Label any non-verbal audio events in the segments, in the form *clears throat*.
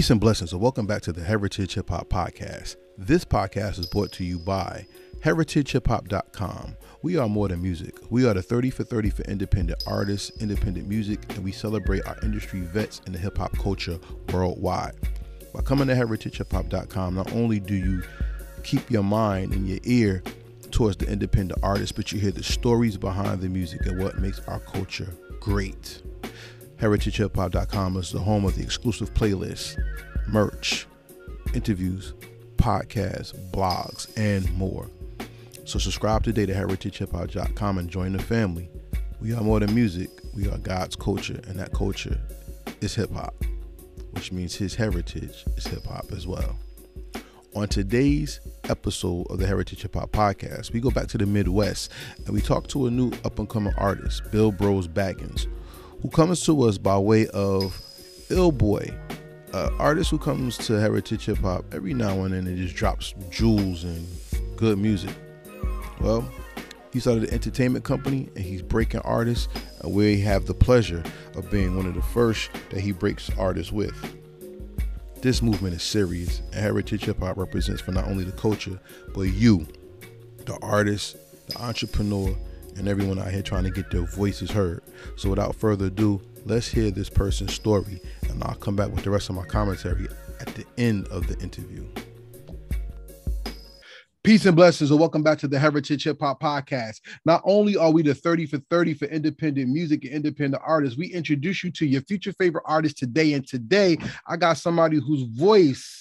Peace and blessings, and welcome back to the Heritage Hip Hop Podcast. This podcast is brought to you by heritagehiphop.com. We are more than music. We are the 30 for 30 for independent artists, independent music, and we celebrate our industry vets in the hip hop culture worldwide. By coming to heritagehiphop.com, not only do you keep your mind and your ear towards the independent artists, but you hear the stories behind the music and what makes our culture great. HeritageHipHop.com is the home of the exclusive playlists, merch, interviews, podcasts, blogs, and more. So subscribe today to HeritageHipHop.com and join the family. We are more than music. We are God's culture, and that culture is hip hop, which means His heritage is hip hop as well. On today's episode of the Heritage Hip Hop Podcast, we go back to the Midwest and we talk to a new up and coming artist, Bilbro$e Bagginz, who comes to us by way of Ill Boy, artist who comes to Heritage Hip Hop every now and then and just drops jewels and good music. Well, he started an entertainment company and he's breaking artists, and we have the pleasure of being one of the first that he breaks artists with. This movement is serious, and Heritage Hip Hop represents for not only the culture, but you, the artist, the entrepreneur, and everyone out here trying to get their voices heard. So without further ado, let's hear this person's story, and I'll come back with the rest of my commentary at the end of the interview. Peace and blessings, and welcome back to the Heritage Hip Hop Podcast. Not only are we the 30 for 30 for independent music and independent artists, we introduce you to your future favorite artist today. And today, I got somebody whose voice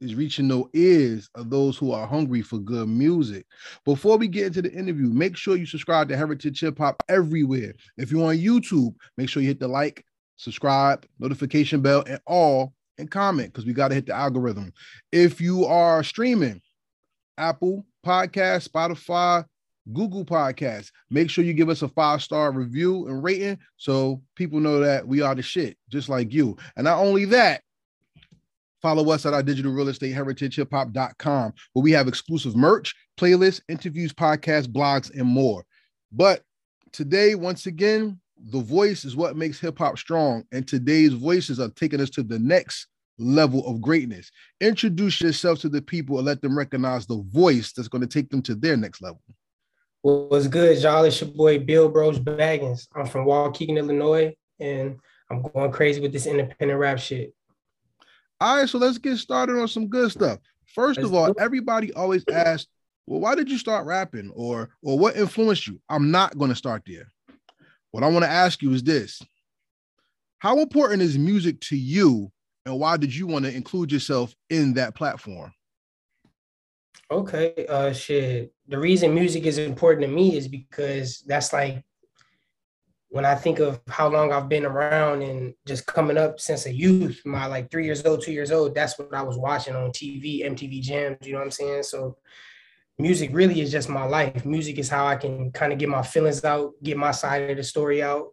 is reaching the ears of those who are hungry for good music. Before we get into the interview, make sure you subscribe to Heritage Hip Hop everywhere. If you're on YouTube, make sure you hit the like, subscribe, notification bell, and all and comment because we got to hit the algorithm. If you are streaming, Apple Podcast, Spotify, Google Podcast, make sure you give us a five star review and rating so people know that we are the shit, just like you. And not only that, follow us at our digital real estate heritage hip hop.com where we have exclusive merch, playlists, interviews, podcasts, blogs, and more. But today, once again, the voice is what makes hip hop strong. And today's voices are taking us to the next level of greatness. Introduce yourself to the people and let them recognize the voice that's going to take them to their next level. What's good, y'all? It's your boy Bilbro$e Bagginz. I'm from Waukegan, Illinois, and I'm going crazy with this independent rap shit. All right, so let's get started on some good stuff. 1st of all, everybody always asks, "Well, why did you start rapping?" or "or what influenced you?" I'm not going to start there. What I want to ask you is this: How important is music to you and why did you want to include yourself in that platform? Okay, uh shit. The reason music is important to me is because that's like when I think of how long I've been around and just coming up since a youth, my like three years old, two years old, that's what I was watching on TV, MTV Jams, you know what I'm saying? So music really is just my life. Music is how I can kind of get my feelings out, get my side of the story out.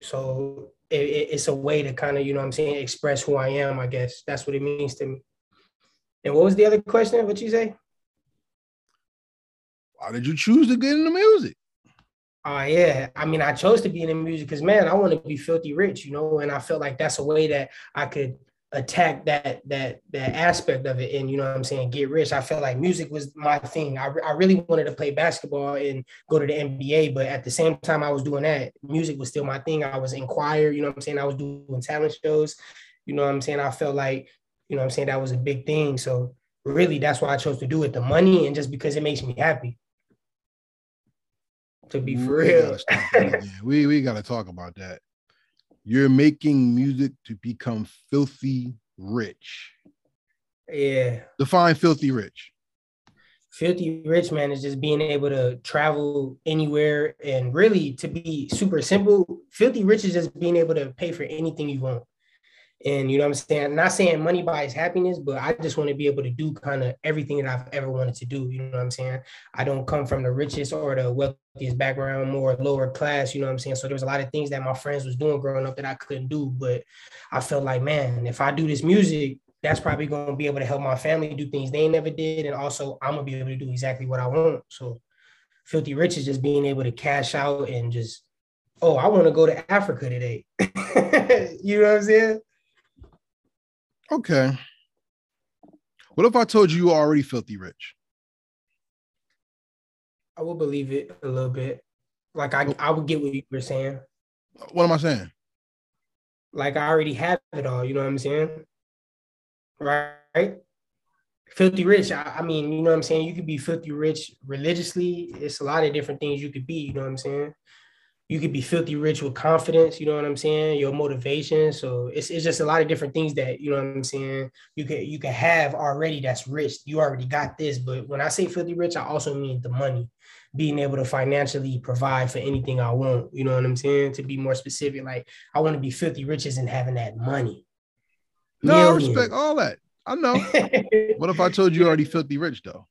So it, it's a way to kind of, you know what I'm saying, express who I am, I guess. That's what it means to me. And what was the other question? What you say? Why did you choose to get into music? Uh, yeah, I mean, I chose to be in the music because man, I want to be filthy rich, you know, and I felt like that's a way that I could attack that that that aspect of it and you know what i'm saying get rich. I felt like music was my thing. I, I really wanted to play basketball and go to the nba but at the same time i was doing that music was still my thing. I was in choir you know what i'm saying? I was doing talent shows you know what i'm saying? I felt like you know what i'm saying that was a big thing. So really that's why i chose to do it the money and just because it makes me happy to be for real gotta we, we got to talk about that you're making music to become filthy rich. Yeah. Define filthy rich. Filthy rich, man, is just being able to travel anywhere and really to be super simple. Filthy rich is just being able to pay for anything you want. And you know what I'm saying? I'm not saying money buys happiness, but I just want to be able to do kind of everything that I've ever wanted to do. You know what I'm saying? I don't come from the richest or the wealthiest background, more lower class, you know what I'm saying? So there was a lot of things that my friends was doing growing up that I couldn't do. But I felt like, man, if I do this music, that's probably going to be able to help my family do things they never did. And also I'm gonna be able to do exactly what I want. So filthy rich is just being able to cash out and just, oh, I want to go to Africa today. *laughs* you know what I'm saying? Okay. What if I told you you were already filthy rich? I will believe it a little bit. Like I, oh. I would get what you were saying. What am I saying? Like I already have it all. You know what I'm saying? Right? Filthy rich. I, I mean, you know what I'm saying. You could be filthy rich religiously. It's a lot of different things you could be. You know what I'm saying? You could be filthy rich with confidence, you know what I'm saying? Your motivation. So it's, it's just a lot of different things that, you know what I'm saying, you can you can have already that's rich. You already got this. But when I say filthy rich, I also mean the money, being able to financially provide for anything I want. You know what I'm saying? To be more specific, like I want to be filthy rich and having that money. No, I respect all that. I know. *laughs* what if I told you already filthy rich though?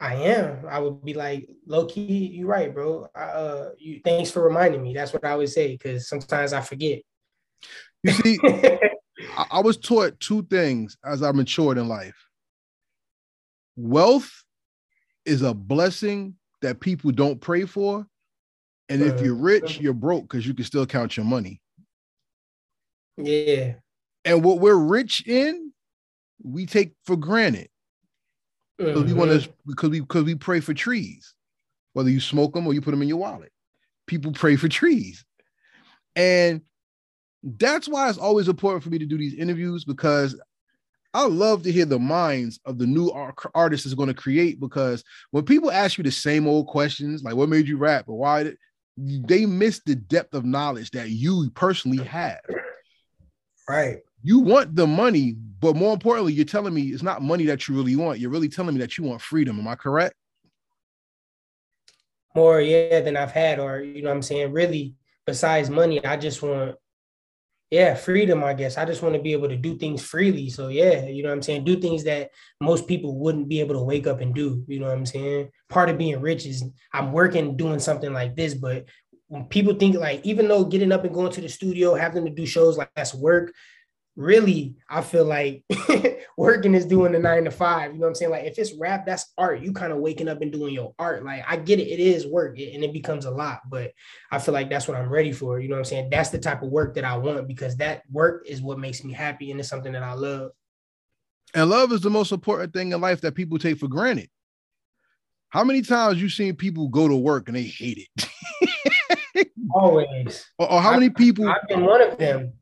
I am. I would be like, low key, you're right, bro. uh, you thanks for reminding me. That's what I would say because sometimes I forget. You see, *laughs* I, I was taught two things as I matured in life. Wealth is a blessing that people don't pray for. And if you're rich, you're broke because you can still count your money. Yeah. And what we're rich in, we take for granted. Because mm-hmm. we want to because we because we pray for trees, whether you smoke them or you put them in your wallet. People pray for trees, and that's why it's always important for me to do these interviews because I love to hear the minds of the new art- artist is going to create. Because when people ask you the same old questions, like what made you rap or why, did, they miss the depth of knowledge that you personally have. Right you want the money, but more importantly, you're telling me it's not money that you really want. You're really telling me that you want freedom. Am I correct? More, yeah, than I've had, or you know what I'm saying? Really, besides money, I just want, yeah, freedom, I guess. I just want to be able to do things freely. So yeah, you know what I'm saying? Do things that most people wouldn't be able to wake up and do. You know what I'm saying? Part of being rich is I'm working doing something like this, but when people think like even though getting up and going to the studio, having to do shows like that's work, really I feel like *laughs* working is doing the nine to five. You know what I'm saying? Like if it's rap, that's art. You kind of waking up and doing your art. Like I get it, it is work and it becomes a lot, but I feel like that's what I'm ready for. You know what I'm saying? That's the type of work that I want because that work is what makes me happy and it's something that I love. And love is the most important thing in life that people take for granted. How many times you seen people go to work and they hate it? *laughs* Always. Or, or how many people? I've been one of them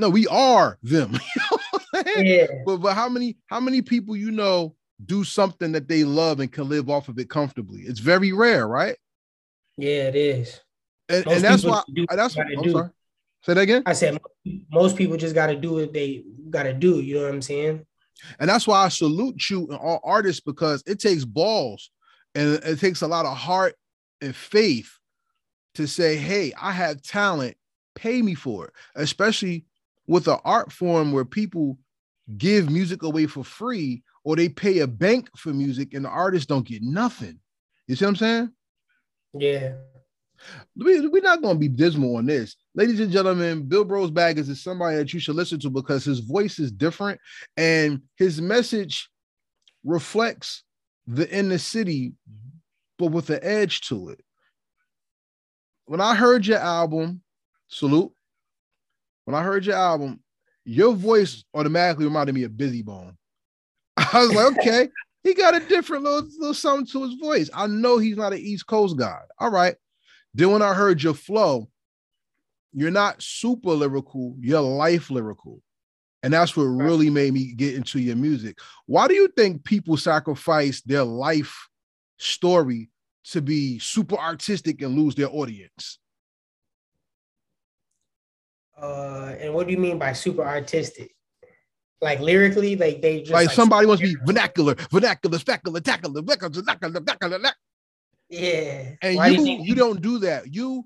no, we are them. *laughs* yeah. But but how many how many people you know do something that they love and can live off of it comfortably? It's very rare, right? Yeah, it is. And, and that's why that's what I'm do. sorry. Say that again. I said most people just got to do what they got to do. You know what I'm saying? And that's why I salute you and all artists because it takes balls and it takes a lot of heart and faith to say, "Hey, I have talent. Pay me for it." Especially with an art form where people give music away for free or they pay a bank for music and the artists don't get nothing. You see what I'm saying? Yeah. We, we're not going to be dismal on this. Ladies and gentlemen, Bilbro$e Bagginz is somebody that you should listen to because his voice is different and his message reflects the inner city, but with an edge to it. When I heard your album, Salute, when I heard your album, your voice automatically reminded me of Bizzy Bone. *laughs* I was like, *laughs* okay, he got a different little, little something to his voice. I know he's not an East Coast guy. All right. Then when I heard your flow, you're not super lyrical, you're life lyrical. And that's what really made me get into your music. Why do you think people sacrifice their life story to be super artistic and lose their audience? Uh, and what do you mean by super artistic? Like lyrically, like they just like, like somebody wants to be vernacular, vernacular, specular, tackler, vernacular, Yeah. And Why you do you, you don't do that. You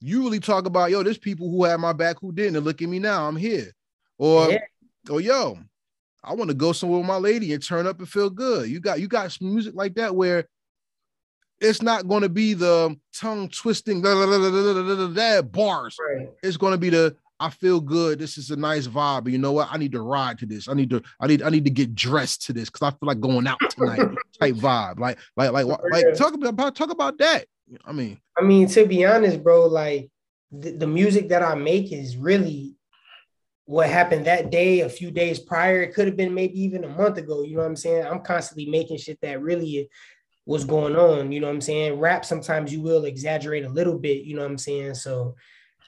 you really talk about yo, there's people who had my back who didn't, and look at me now, I'm here. Or yeah. or yo, I want to go somewhere with my lady and turn up and feel good. You got you got some music like that where it's not going to be the tongue twisting bars. Right. It's going to be the I feel good. This is a nice vibe. You know what? I need to ride to this. I need to. I need. I need to get dressed to this because I feel like going out tonight. *laughs* type vibe. Like, like, like, like. Talk about talk about that. I mean. I mean, to be honest, bro. Like the, the music that I make is really what happened that day, a few days prior, it could have been maybe even a month ago. You know what I'm saying? I'm constantly making shit that really was going on. You know what I'm saying? Rap, sometimes you will exaggerate a little bit. You know what I'm saying? So,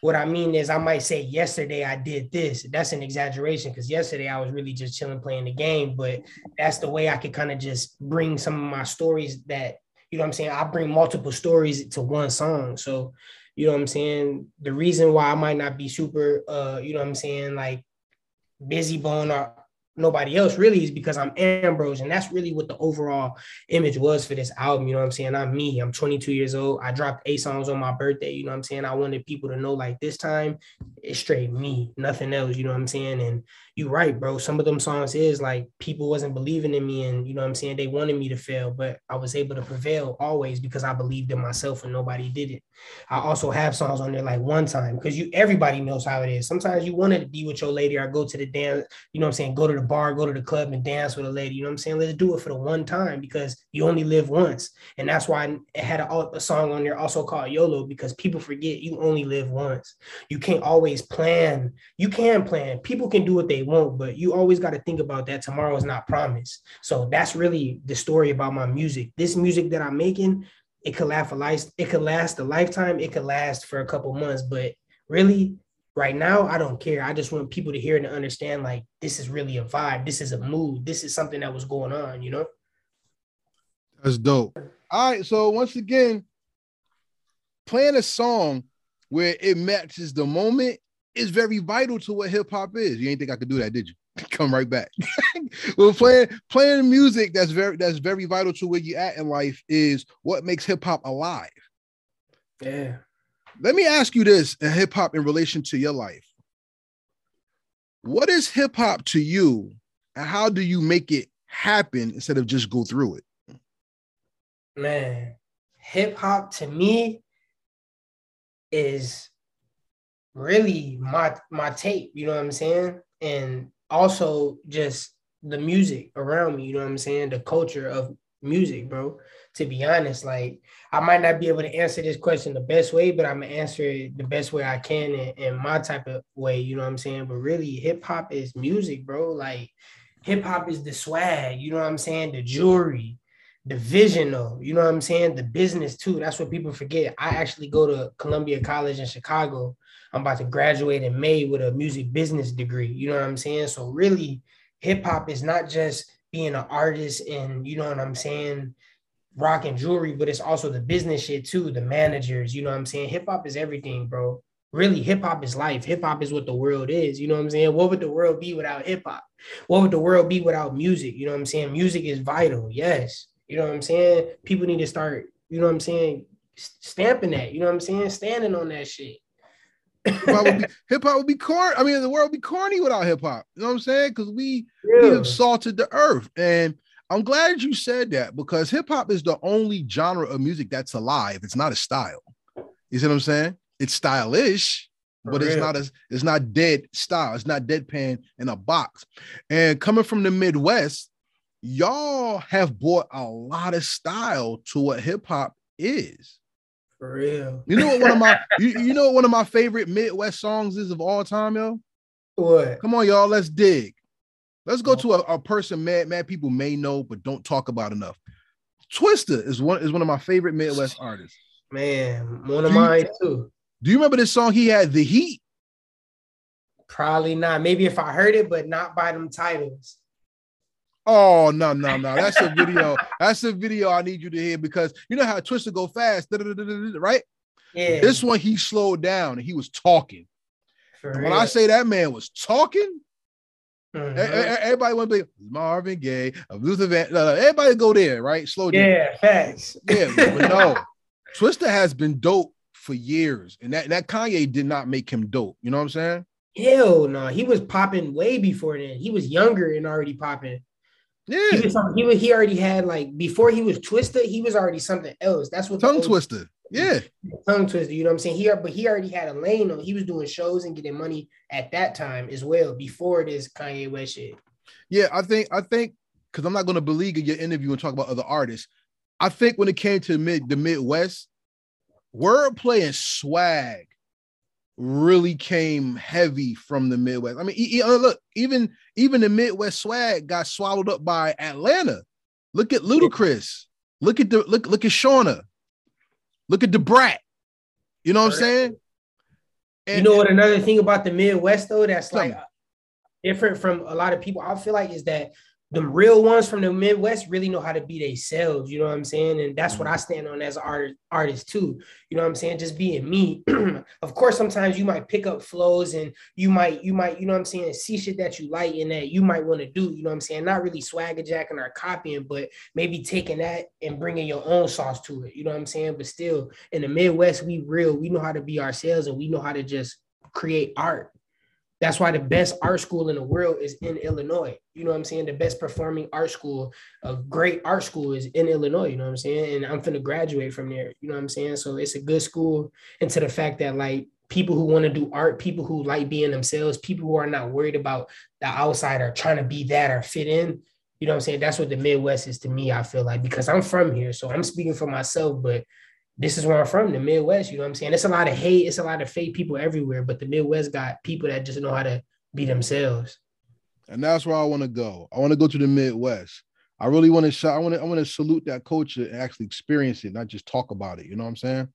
what I mean is, I might say, yesterday I did this. That's an exaggeration because yesterday I was really just chilling playing the game. But that's the way I could kind of just bring some of my stories that, you know what I'm saying? I bring multiple stories to one song. So, you know what I'm saying? The reason why I might not be super, uh, you know what I'm saying, like Bizzy Bone or nobody else really is because I'm Ambrose. And that's really what the overall image was for this album. You know what I'm saying? I'm me. I'm 22 years old. I dropped eight songs on my birthday. You know what I'm saying? I wanted people to know like this time it's straight me, nothing else. You know what I'm saying? And you're right, bro. Some of them songs is like people wasn't believing in me and you know what I'm saying? They wanted me to fail, but I was able to prevail always because I believed in myself and nobody did it. I also have songs on there like one time because you everybody knows how it is. Sometimes you wanted to be with your lady or go to the dance, you know what I'm saying? Go to the bar, go to the club and dance with a lady. You know what I'm saying? Let's do it for the one time because you only live once. And that's why it had a, a song on there also called YOLO because people forget you only live once. You can't always plan. You can plan. People can do what they won't, but you always got to think about that tomorrow is not promised. So that's really the story about my music. This music that I'm making, it could last a life, it could last a lifetime, it could last for a couple months, but really right now I don't care. I just want people to hear and understand like this is really a vibe, this is a mood, this is something that was going on, you know? That's dope. All right, so once again, playing a song where it matches the moment is very vital to what hip hop is. You ain't think I could do that, did you? *laughs* Come right back. *laughs* well, playing playing music that's very that's very vital to where you at in life is what makes hip hop alive. Yeah. Let me ask you this: hip hop in relation to your life. What is hip hop to you, and how do you make it happen instead of just go through it? Man, hip hop to me is really my my tape, you know what I'm saying? And also just the music around me, you know what I'm saying? The culture of music, bro. To be honest, like I might not be able to answer this question the best way, but I'm gonna answer it the best way I can in, in my type of way, you know what I'm saying? But really, hip hop is music, bro. Like hip hop is the swag, you know what I'm saying? The jewelry, the vision though, you know what I'm saying? The business too. That's what people forget. I actually go to Columbia College in Chicago. I'm about to graduate in May with a music business degree. You know what I'm saying? So really, hip hop is not just being an artist and you know what I'm saying, rock and jewelry, but it's also the business shit too, the managers, you know what I'm saying? Hip hop is everything, bro. Really, hip hop is life. Hip hop is what the world is. You know what I'm saying? What would the world be without hip hop? What would the world be without music? You know what I'm saying? Music is vital. Yes. You know what I'm saying? People need to start, you know what I'm saying, stamping that, you know what I'm saying? Standing on that shit. Hip hop would be be corny. I mean, the world would be corny without hip hop. You know what I'm saying? Because we, yeah. we have salted the earth. And I'm glad you said that because hip hop is the only genre of music that's alive. It's not a style. You see what I'm saying? It's stylish, For but real. it's not a it's not dead style. It's not deadpan in a box. And coming from the Midwest, y'all have brought a lot of style to what hip hop is. For real. You know what one of my *laughs* you, you know what one of my favorite Midwest songs is of all time, yo? What? Come on, y'all. Let's dig. Let's go to a, a person mad, mad people may know, but don't talk about enough. Twista is one is one of my favorite Midwest artists. Man, one of mine too. Do you remember this song? He had the heat. Probably not. Maybe if I heard it, but not by them titles. Oh no, no, no. That's a video. That's a video I need you to hear because you know how Twista go fast, right? Yeah. This one he slowed down and he was talking. when I say that man was talking, mm-hmm. everybody to be Marvin Gaye, Luther Van. everybody go there, right? Slow down. Yeah, facts. Yeah, *laughs* but no, Twista has been dope for years, and that that Kanye did not make him dope. You know what I'm saying? Hell no, he was popping way before then. He was younger and already popping. Yeah, he was, he was he already had like before he was twisted, he was already something else. That's what tongue twister. Yeah, tongue twister. You know what I'm saying? He but he already had a lane. On. He was doing shows and getting money at that time as well before this Kanye West shit. Yeah, I think I think because I'm not going to believe in your interview and talk about other artists. I think when it came to mid the Midwest, wordplay and swag really came heavy from the Midwest. I mean, e- e- uh, look, even even the Midwest swag got swallowed up by Atlanta. Look at Ludacris. Look at the look look at Shawnna. Look at Da Brat. You know what I'm saying? And, you know what? Another thing about the Midwest though, that's like different from a lot of people. I feel like is that the real ones from the Midwest really know how to be themselves. You know what I'm saying? And that's what I mm-hmm. stand on as an art, artist too. You know what I'm saying? Just being me. *clears throat* of course, sometimes you might pick up flows and you might, you might, you know what I'm saying, see shit that you like and that you might want to do. You know what I'm saying? Not really swagger jacking or copying, but maybe taking that and bringing your own sauce to it. You know what I'm saying? But still, in the Midwest, we real. We know how to be ourselves and we know how to just create art. That's why the best art school in the world is in Illinois. You know what I'm saying? The best performing art school, a great art school is in Illinois. You know what I'm saying? And I'm finna graduate from there. You know what I'm saying? So it's a good school. And to the fact that like people who want to do art, people who like being themselves, people who are not worried about the outside or trying to be that or fit in. You know what I'm saying? That's what the Midwest is to me, I feel like, because I'm from here. So I'm speaking for myself, but this is where I'm from, the Midwest. You know what I'm saying? It's a lot of hate, it's a lot of fake people everywhere, but the Midwest got people that just know how to be themselves. And that's where I want to go. I want to go to the Midwest. I really want to I want to I want to salute that culture and actually experience it, not just talk about it. You know what I'm saying?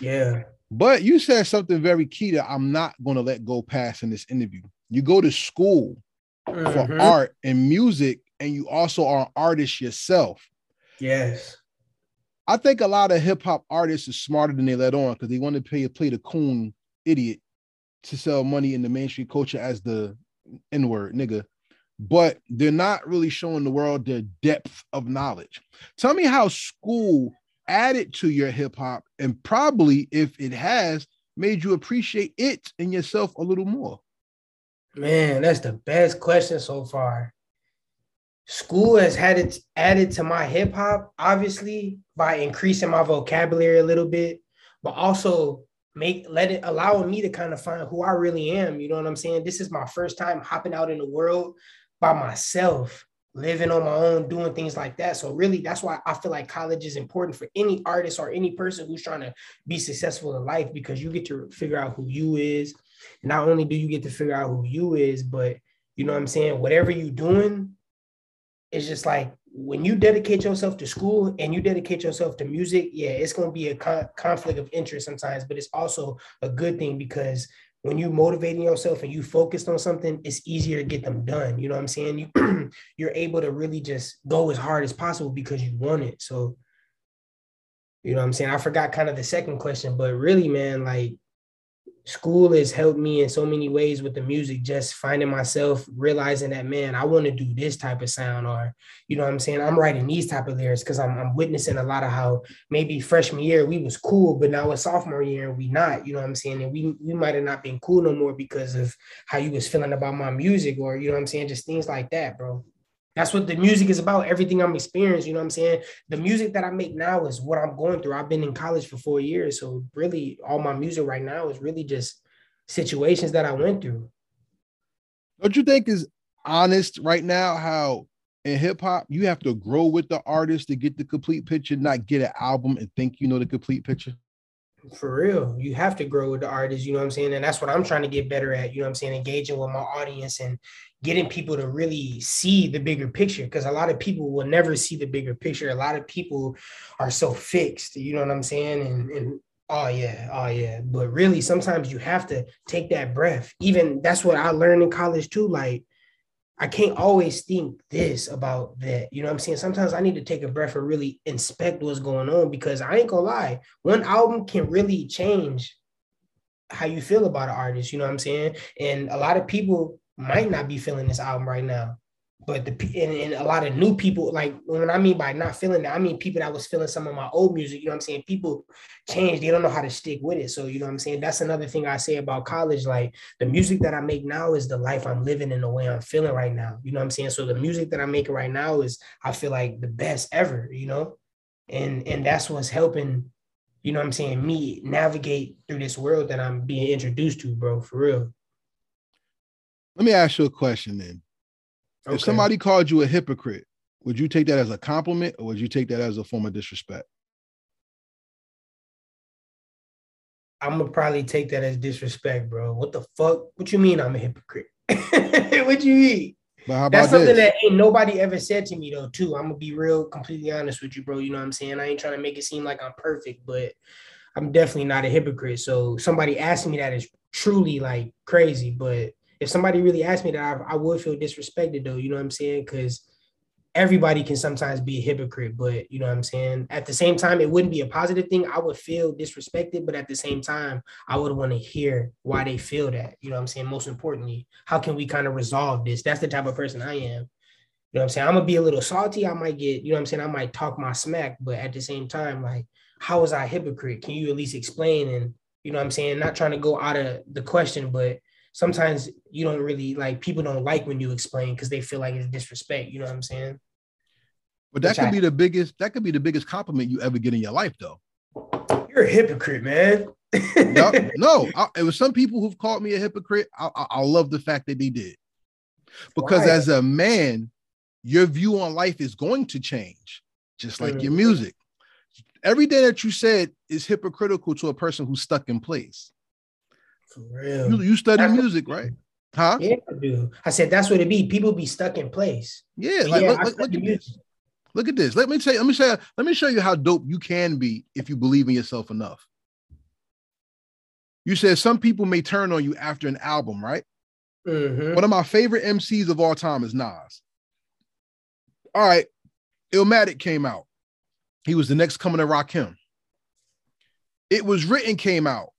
Yeah. But you said something very key that I'm not going to let go past in this interview. You go to school mm-hmm. for art and music, and you also are an artist yourself. Yes. I think a lot of hip hop artists are smarter than they let on because they want to play play the coon idiot to sell money in the mainstream culture as the N word nigga, but they're not really showing the world their depth of knowledge. Tell me how school added to your hip hop and probably if it has made you appreciate it and yourself a little more. Man, that's the best question so far school has had it added to my hip hop, obviously, by increasing my vocabulary a little bit, but also make let it allowing me to kind of find who I really am. You know what I'm saying? This is my first time hopping out in the world by myself, living on my own, doing things like that. So really, that's why I feel like college is important for any artist or any person who's trying to be successful in life because you get to figure out who you is. Not only do you get to figure out who you is, but you know what I'm saying? Whatever you're doing, it's just like when you dedicate yourself to school and you dedicate yourself to music, yeah, it's going to be a con- conflict of interest sometimes, but it's also a good thing because when you're motivating yourself and you focused on something, it's easier to get them done. You know what I'm saying? You *clears throat* you're able to really just go as hard as possible because you want it. So, you know what I'm saying? I forgot kind of the second question, but really, man, like school has helped me in so many ways with the music, just finding myself realizing that, man, I want to do this type of sound, or, you know what I'm saying? I'm writing these type of lyrics because I'm, I'm, witnessing a lot of how maybe freshman year we was cool, but now it's sophomore year we not, you know what I'm saying? And we, we might have not been cool no more because of how you was feeling about my music or, you know what I'm saying? Just things like that, bro. That's what the music is about. Everything I'm experiencing, you know what I'm saying? The music that I make now is what I'm going through. I've been in college for four years. So really all my music right now is really just situations that I went through. Don't you think is honest right now how in hip hop you have to grow with the artist to get the complete picture, not get an album and think you know the complete picture? For real, you have to grow with the artist, you know what I'm saying? And that's what I'm trying to get better at, you know what I'm saying? Engaging with my audience and getting people to really see the bigger picture because a lot of people will never see the bigger picture. A lot of people are so fixed, you know what I'm saying? And, and oh yeah, oh yeah. But really, sometimes you have to take that breath. Even that's what I learned in college too. Like, I can't always think this about that. You know what I'm saying? Sometimes I need to take a breath and really inspect what's going on because I ain't gonna lie, one album can really change how you feel about an artist. You know what I'm saying? And a lot of people might not be feeling this album right now. But the and, and, a lot of new people, like when I mean by not feeling that, I mean people that was feeling some of my old music. You know what I'm saying? People change, they don't know how to stick with it. So you know what I'm saying? That's another thing I say about college. Like the music that I make now is the life I'm living in the way I'm feeling right now. You know what I'm saying? So the music that I'm making right now is I feel like the best ever, you know? And and that's what's helping, you know what I'm saying, me navigate through this world that I'm being introduced to, bro, for real. Let me ask you a question then. Okay. If somebody called you a hypocrite, would you take that as a compliment or would you take that as a form of disrespect? I'm gonna probably take that as disrespect, bro. What the fuck? What you mean I'm a hypocrite? *laughs* what you mean? That's something this? that ain't nobody ever said to me though, too. I'm gonna be real, completely honest with you, bro. You know what I'm saying? I ain't trying to make it seem like I'm perfect, but I'm definitely not a hypocrite. So somebody asking me that is truly like crazy. But if somebody really asked me that, I, I would feel disrespected though. You know what I'm saying? Because everybody can sometimes be a hypocrite, but you know what I'm saying? At the same time, it wouldn't be a positive thing. I would feel disrespected, but at the same time, I would want to hear why they feel that. You know what I'm saying? Most importantly, how can we kind of resolve this? That's the type of person I am. You know what I'm saying? I'm gonna be a little salty. I might get, you know what I'm saying? I might talk my smack, but at the same time, like, how was I hypocrite? Can you at least explain? And you know what I'm saying? Not trying to go out of the question, but sometimes you don't really like people don't like when you explain because they feel like it's disrespect. You know what I'm saying? But that Which could I, be the biggest. That could be the biggest compliment you ever get in your life, though. You're a hypocrite, man. no, *laughs* no I, it was some people who've called me a hypocrite. I, I, I love the fact that they did, because Why? as a man, your view on life is going to change, just like mm-hmm. your music. Every day that you said is hypocritical to a person who's stuck in place. For real. You, you study that's music, right? Huh? Yeah, I do. I said that's what it be. People be stuck in place. Yeah, like yeah, look, look, look at this. Look at this. Let me tell you, let me show you, let me show you how dope you can be if you believe in yourself enough. You said some people may turn on you after an album, right? Mm-hmm. One of my favorite MCs of all time is Nas. All right, Illmatic came out. He was the next coming to Rakim. It was written came out.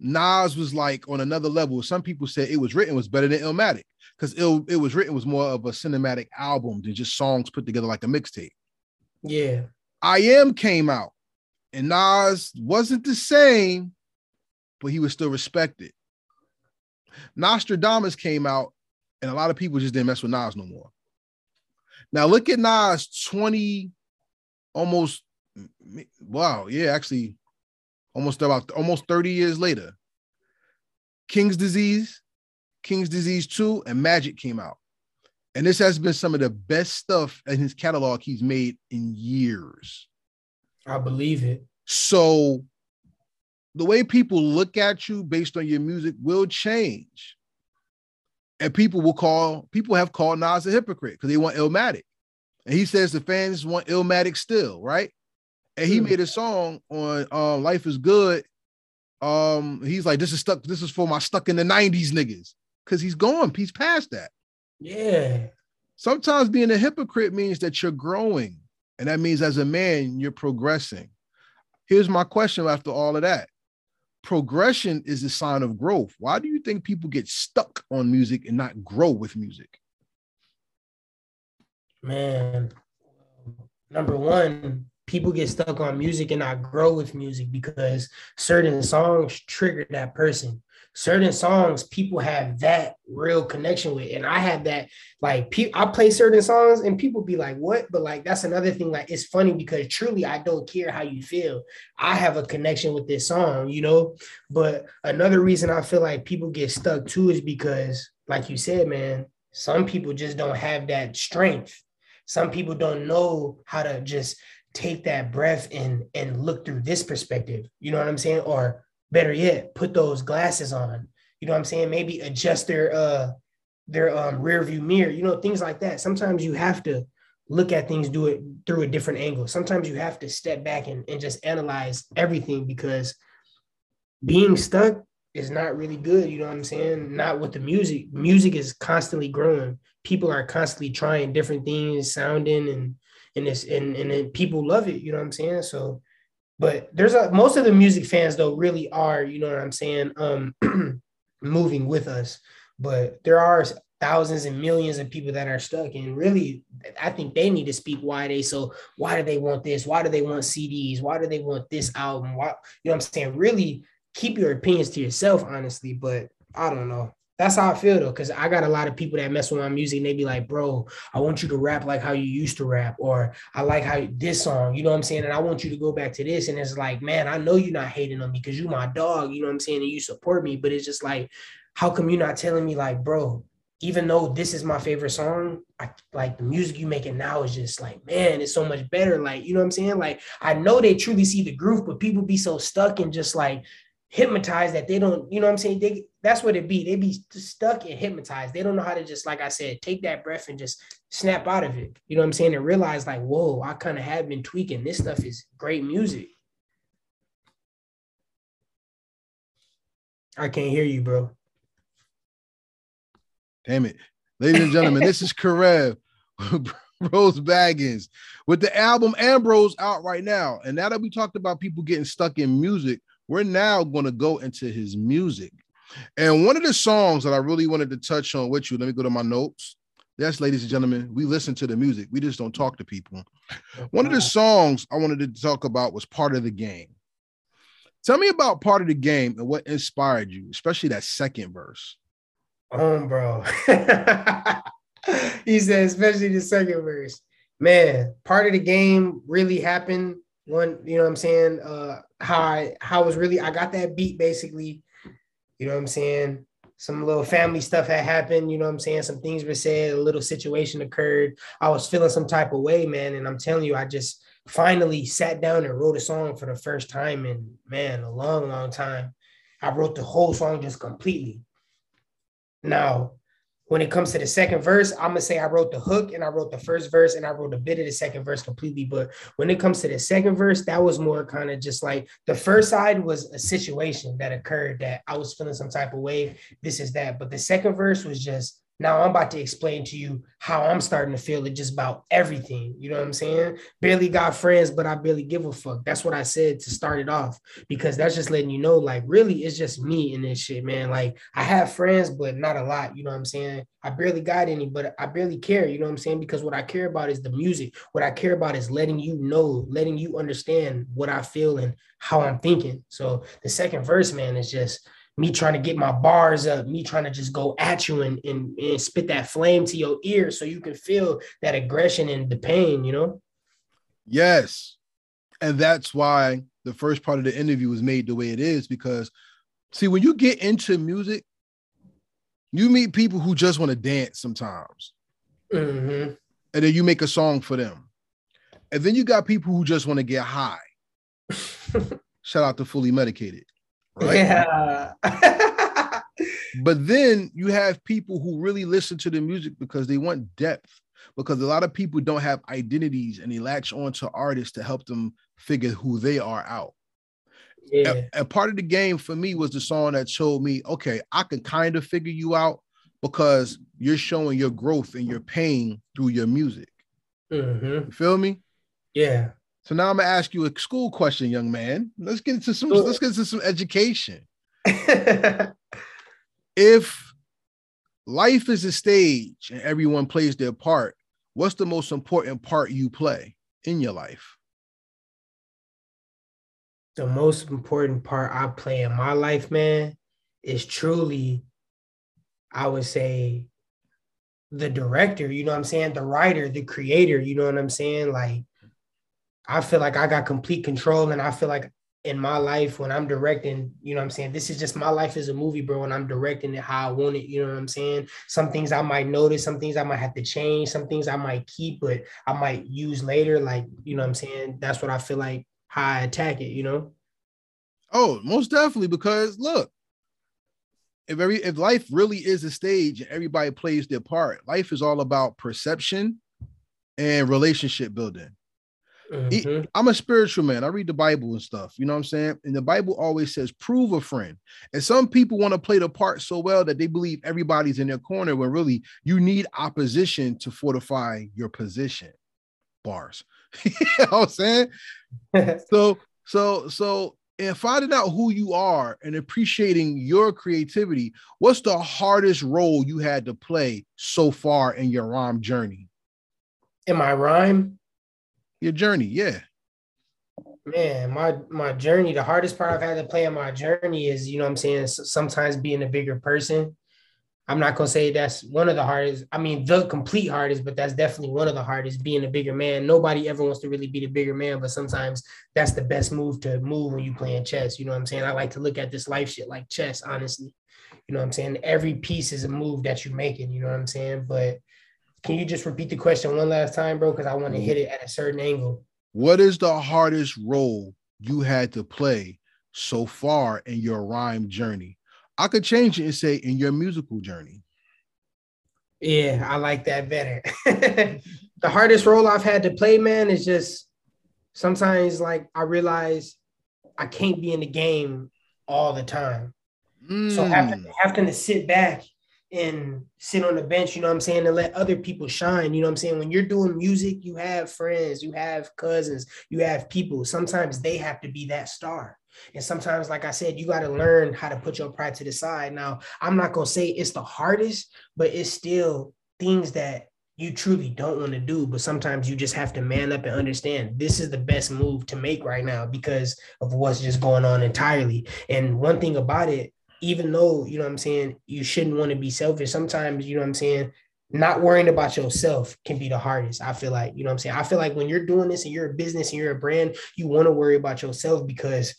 Nas was like on another level. Some people said it was written was better than Illmatic because it, it was written was more of a cinematic album than just songs put together like a mixtape. Yeah. I Am came out and Nas wasn't the same, but he was still respected. Nastradamus came out and a lot of people just didn't mess with Nas no more. Now look at Nas 20, almost, wow, yeah, actually almost about almost 30 years later. King's Disease, King's Disease 2, and Magic came out. And this has been some of the best stuff in his catalog he's made in years. I believe it. So the way people look at you based on your music will change. And people will call, people have called Nas a hypocrite because they want Illmatic. And he says the fans want Illmatic still, right? And he mm. made a song on um, Life is Good. Um, he's like, this is stuck, this is for my stuck in the 90s niggas. Cause he's gone, he's past that. Yeah. Sometimes being a hypocrite means that you're growing. And that means as a man, you're progressing. Here's my question after all of that. Progression is a sign of growth. Why do you think people get stuck on music and not grow with music? Man, number one, people get stuck on music and not grow with music because certain songs trigger that person. Certain songs people have that real connection with. And i have that like pe- i play certain songs and people be like what? But like that's another thing like it's funny because truly i don't care how you feel. I have a connection with this song you know? But another reason i feel like people get stuck too is because like you said man some people just don't have that strength. Some people don't know how to just take that breath and and look through this perspective you know what i'm saying? Or better yet put those glasses on you know what i'm saying? Maybe adjust their uh their um rear view mirror you know things like that. Sometimes you have to look at things do it through a different angle. Sometimes you have to step back and, and just analyze everything because being stuck is not really good you know what i'm saying? Not with the music. Music is constantly growing. People are constantly trying different things sounding and and it's and and people love it. You know what I'm saying? So, but there's a most of the music fans though really are. You know what I'm saying? Um, *clears throat* moving with us, but there are thousands and millions of people that are stuck and really i think they need to speak why they so why do they want this why do they want cds why do they want this album why you know what i'm saying really keep your opinions to yourself honestly but i don't know that's how I feel though, because I got a lot of people that mess with my music and they be like, bro, I want you to rap like how you used to rap, or I like how this song, you know what I'm saying? And I want you to go back to this. And it's like, man, I know you're not hating on me because you my dog, you know what I'm saying? And you support me, but it's just like, how come you're not telling me, like, bro, even though this is my favorite song, I like the music you making now is just like, man, it's so much better. Like, you know what I'm saying? Like, I know they truly see the groove, but people be so stuck in just like hypnotized that they don't, you know what I'm saying? They that's what it be. They be stuck and hypnotized. They don't know how to just, like I said, take that breath and just snap out of it. You know what I'm saying? And realize, like, whoa, I kind of have been tweaking. This stuff is great music. I can't hear you, bro. Damn it. Ladies and gentlemen, this is Karev, *laughs* Rose Baggins, with the album Ambrose out right now. And now that we talked about people getting stuck in music, we're now going to go into his music. And one of the songs that I really wanted to touch on with you, let me go to my notes. Yes, ladies and gentlemen, we listen to the music. We just don't talk to people. One of the songs I wanted to talk about was part of the game. Tell me about part of the game and what inspired you, especially that second verse. Um, bro. *laughs* he said, especially the second verse. Man, part of the game really happened. One, you know what I'm saying? Uh how I how I was really I got that beat basically. You know what I'm saying? Some little family stuff had happened, you know what I'm saying? Some things were said, a little situation occurred. I was feeling some type of way, man. And I'm telling you, I just finally sat down and wrote a song for the first time in man, a long, long time. I wrote the whole song just completely. Now, when it comes to the second verse, I'm gonna say I wrote the hook and I wrote the first verse and I wrote a bit of the second verse completely. But when it comes to the second verse, that was more kind of just like the first side was a situation that occurred that I was feeling some type of way. This is that. But the second verse was just now I'm about to explain to you how I'm starting to feel it just about everything. You know what I'm saying? Barely got friends, but I barely give a fuck. That's what I said to start it off because that's just letting you know, like, really, it's just me in this shit, man. Like, I have friends, but not a lot. You know what I'm saying? I barely got any, but I barely care. You know what I'm saying? Because what I care about is the music. What I care about is letting you know, letting you understand what I feel and how I'm thinking. So the second verse, man, is just me trying to get my bars up, me trying to just go at you and, and, and spit that flame to your ear so you can feel that aggression and the pain, you know? Yes. And that's why the first part of the interview was made the way it is because see, when you get into music, you meet people who just want to dance sometimes. Mm-hmm. And then you make a song for them. And then you got people who just want to get high. *laughs* Shout out to Fully Medicated. Right? Yeah. *laughs* but then you have people who really listen to the music because they want depth. Because a lot of people don't have identities and they latch on to artists to help them figure who they are out. Yeah. And, and part of the game for me was the song that showed me, okay, I can kind of figure you out because you're showing your growth and your pain through your music. Mm-hmm. You feel me? Yeah. So now I'm gonna ask you a school question, young man. Let's get into some. Let's get into some education. *laughs* if life is a stage and everyone plays their part, what's the most important part you play in your life? The most important part I play in my life, man, is truly, I would say, the director. You know what I'm saying? The writer, the creator. You know what I'm saying? Like I feel like I got complete control and I feel like in my life when I'm directing, you know what I'm saying? This is just my life as a movie, bro. And I'm directing it how I want it, you know what I'm saying? Some things I might notice, some things I might have to change, some things I might keep, but I might use later. Like, you know what I'm saying? That's what I feel like how I attack it, you know? Oh, most definitely. Because look, if every if life really is a stage and everybody plays their part, life is all about perception and relationship building. Mm-hmm. I'm a spiritual man. I read the Bible and stuff. You know what I'm saying? And the Bible always says, prove a friend. And some people want to play the part so well that they believe everybody's in their corner when really you need opposition to fortify your position. Bars. *laughs* you know what I'm saying? *laughs* so, so, so, and finding out who you are and appreciating your creativity, what's the hardest role you had to play so far in your rhyme journey? In my rhyme? Your journey. Yeah. Man, my my journey, the hardest part I've had to play in my journey is, you know I'm saying, sometimes being a bigger person. I'm not gonna say that's one of the hardest. I mean, the complete hardest, but that's definitely one of the hardest. Being a bigger man. Nobody ever wants to really be the bigger man, but sometimes that's the best move to move when you playing chess. You know what I'm saying? I like to look at this life shit like chess, honestly. You know what I'm saying? Every piece is a move that you're making. You know what I'm saying? But can you just repeat the question one last time, bro? Because I want to hit it at a certain angle. What is the hardest role you had to play so far in your rhyme journey? I could change it and say in your musical journey. Yeah, I like that better. *laughs* the hardest role I've had to play, man, is just sometimes like I realize I can't be in the game all the time. Mm. So having, having to sit back and sit on the bench, you know what I'm saying, and let other people shine. You know what I'm saying? When you're doing music, you have friends, you have cousins, you have people. Sometimes they have to be that star. And sometimes, like I said, you got to learn how to put your pride to the side. Now, I'm not going to say it's the hardest, but it's still things that you truly don't want to do. But sometimes you just have to man up and understand this is the best move to make right now because of what's just going on entirely. And one thing about it, even though, you know what I'm saying, you shouldn't want to be selfish, sometimes, you know what I'm saying, not worrying about yourself can be the hardest. I feel like, you know what I'm saying? I feel like when you're doing this and you're a business and you're a brand, you want to worry about yourself because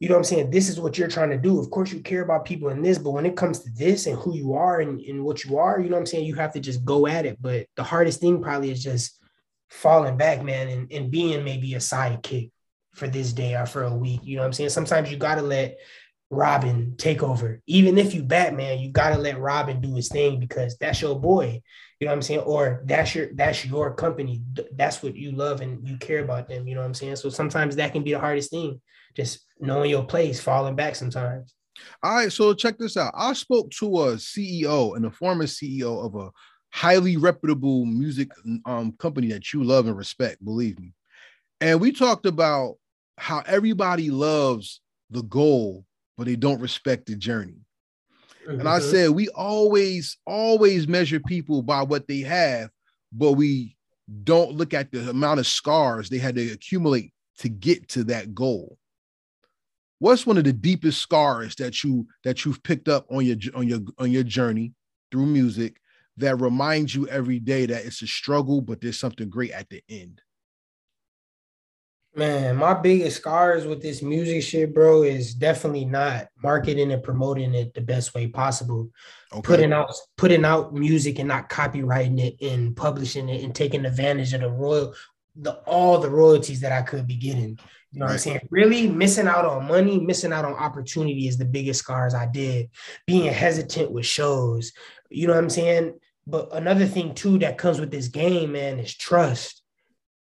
you know what I'm saying? This is what you're trying to do. Of course, you care about people in this, but when it comes to this and who you are and, and what you are, you know what I'm saying? You have to just go at it. But the hardest thing probably is just falling back, man, and, and being maybe a sidekick for this day or for a week. You know what I'm saying? Sometimes you got to let Robin take over. Even if you Batman, you got to let Robin do his thing because that's your boy. You know what I'm saying? Or that's your that's your company. That's what you love and you care about them. You know what I'm saying? So sometimes that can be the hardest thing just knowing your place, falling back sometimes. All right, so check this out. I spoke to a CEO and a former CEO of a highly reputable music um, company that you love and respect, believe me. And we talked about how everybody loves the goal, but they don't respect the journey. Mm-hmm. And I mm-hmm. said, we always, always measure people by what they have, but we don't look at the amount of scars they had to accumulate to get to that goal what's one of the deepest scars that you that you've picked up on your on your on your journey through music that reminds you every day that it's a struggle but there's something great at the end man my biggest scars with this music shit bro is definitely not marketing and promoting it the best way possible okay. putting out putting out music and not copyrighting it and publishing it and taking advantage of the royal the all the royalties that i could be getting you know right. what I'm saying? Really missing out on money, missing out on opportunity is the biggest scars I did. Being hesitant with shows, you know what I'm saying? But another thing too that comes with this game, man, is trust.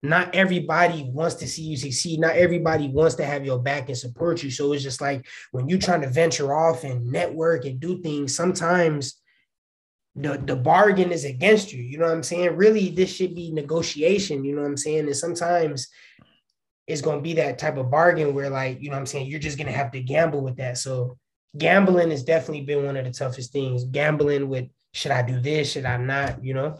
Not everybody wants to see you succeed. Not everybody wants to have your back and support you. So it's just like when you're trying to venture off and network and do things, sometimes the, the bargain is against you. You know what I'm saying? Really, this should be negotiation. You know what I'm saying? And sometimes it's going to be that type of bargain where like you know what i'm saying you're just going to have to gamble with that so gambling has definitely been one of the toughest things gambling with should i do this should i not you know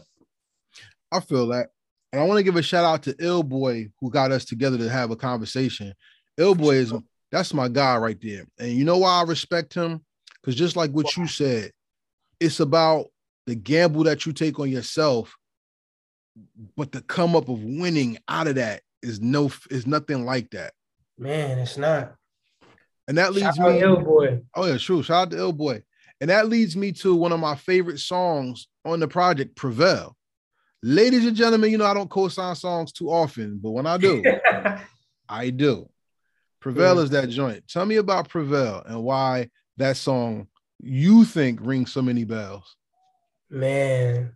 i feel that and i want to give a shout out to ill boy who got us together to have a conversation ill boy is that's my guy right there and you know why i respect him because just like what you said it's about the gamble that you take on yourself but the come up of winning out of that is no is nothing like that. Man, it's not. And that leads Shout me. Boy. Oh yeah, true. Shout out to Ill Boy. And that leads me to one of my favorite songs on the project, Prevail. Ladies and gentlemen, you know I don't co-sign songs too often, but when I do, *laughs* I do. Prevail mm. is that joint. Tell me about Prevail and why that song you think rings so many bells. Man,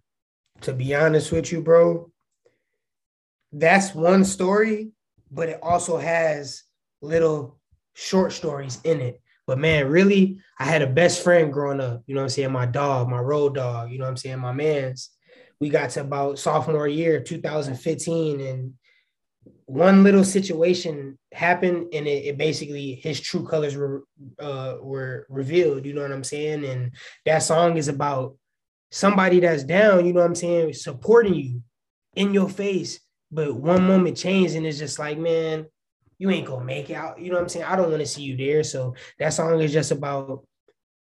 to be honest with you, bro, that's one story, but it also has little short stories in it. But man, really, I had a best friend growing up, you know what I'm saying? My dog, my road dog, you know what I'm saying? My man's. We got to about sophomore year, 2015, and one little situation happened and it, it, basically his true colors were uh, were revealed you know what i'm saying and that song is about somebody that's down you know what i'm saying supporting you in your face but one moment changed and it's just like, man, you ain't gonna make it out. You know what I'm saying? I don't want to see you there. So that song is just about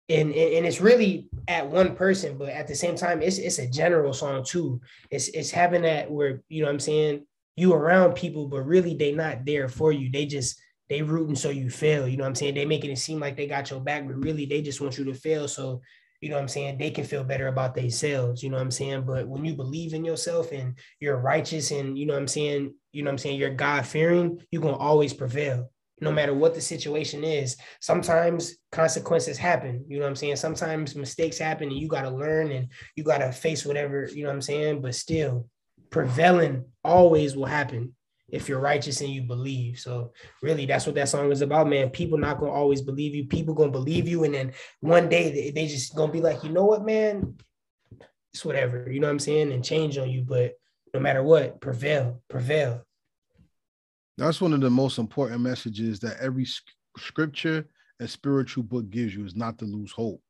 and, and it's really at one person, but at the same time, it's it's a general song too. It's it's having that where you know what I'm saying you around people, but really they not there for you. They just they rooting so you fail. You know what I'm saying? They making it seem like they got your back, but really they just want you to fail. So you know what I'm saying, they can feel better about themselves, you know what I'm saying? But when you believe in yourself and you're righteous and you know what I'm saying, you know what I'm saying, you're God fearing, you're gonna always prevail. No matter what the situation is. Sometimes consequences happen, you know what I'm saying? Sometimes mistakes happen and you got to learn and you got to face whatever, you know what I'm saying? But still, prevailing always will happen if you're righteous and you believe. So really that's what that song is about, man. People not gonna always believe you. People gonna believe you. And then one day they, they just gonna be like, you know what, man? It's whatever, you know what I'm saying? And change on you. But no matter what, prevail, prevail. That's one of the most important messages that every scripture and spiritual book gives you is not to lose hope.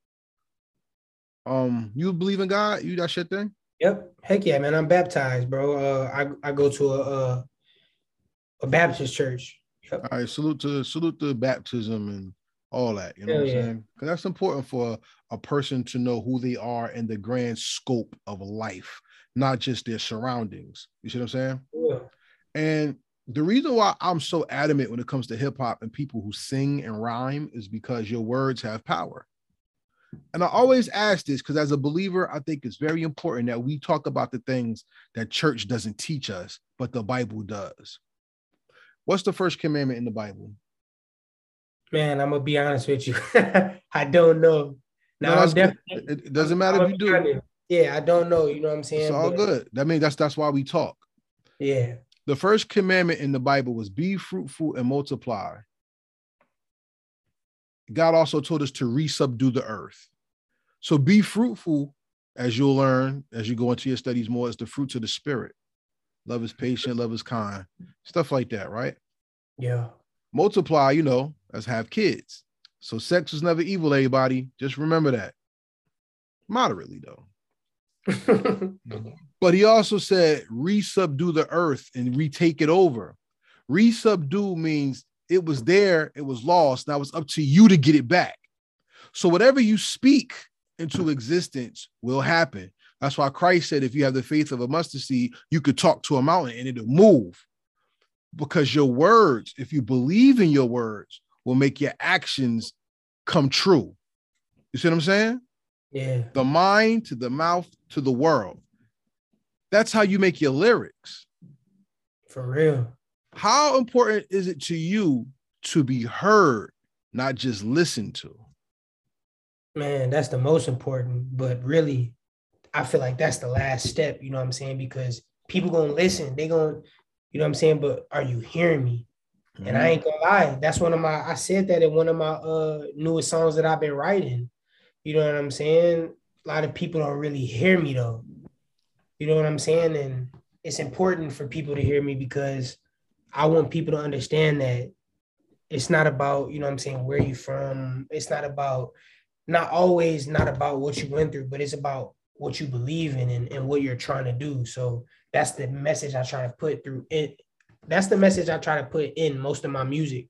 Um, you believe in God? You that shit thing? Yep. Heck yeah, man. I'm baptized, bro. Uh, I, I go to a, a, a Baptist church. Yep. All right. Salute to salute to baptism and all that. You know Hell what I'm yeah. saying? Because that's important for a person to know who they are in the grand scope of life, not just their surroundings. You see what I'm saying? Yeah. And the reason why I'm so adamant when it comes to hip hop and people who sing and rhyme is because your words have power. And I always ask this because as a believer, I think it's very important that we talk about the things that church doesn't teach us, but the Bible does. What's the first commandment in the Bible? Man, I'm gonna be honest with you. *laughs* I don't know. Now, no, definitely, it doesn't matter if you do. Yeah, I don't know. You know what I'm saying? It's all but, good. That means that's that's why we talk. Yeah. The first commandment in the Bible was be fruitful and multiply. God also told us to resubdue the earth. So be fruitful, as you'll learn as you go into your studies more, as the fruits of the spirit. Love is patient, love is kind, stuff like that, right? Yeah. Multiply, you know, as have kids. So sex was never evil, everybody. Just remember that. Moderately, though. Mm-hmm. *laughs* but he also said, resubdue the earth and retake it over. Resubdue means it was there, it was lost. Now it's up to you to get it back. So whatever you speak into existence will happen. That's why Christ said, if you have the faith of a mustard seed, you could talk to a mountain and it'll move. Because your words, if you believe in your words, will make your actions come true. You see what I'm saying? Yeah. The mind to the mouth to the world. That's how you make your lyrics. For real. How important is it to you to be heard, not just listened to? Man, that's the most important. But really, I feel like that's the last step, you know what I'm saying? Because people gonna listen, they gonna, you know what I'm saying? But are you hearing me? Mm-hmm. And I mm-hmm. ain't gonna lie, that's one of my I said that in one of my uh newest songs that I've been writing. You know what I'm saying? A lot of people don't really hear me though. You know what I'm saying? And it's important for people to hear me because I want people to understand that it's not about, you know what I'm saying, where you from. It's not about, not always not about what you went through, but it's about what you believe in and, and what you're trying to do. So that's the message I try to put through it. That's the message I try to put in most of my music.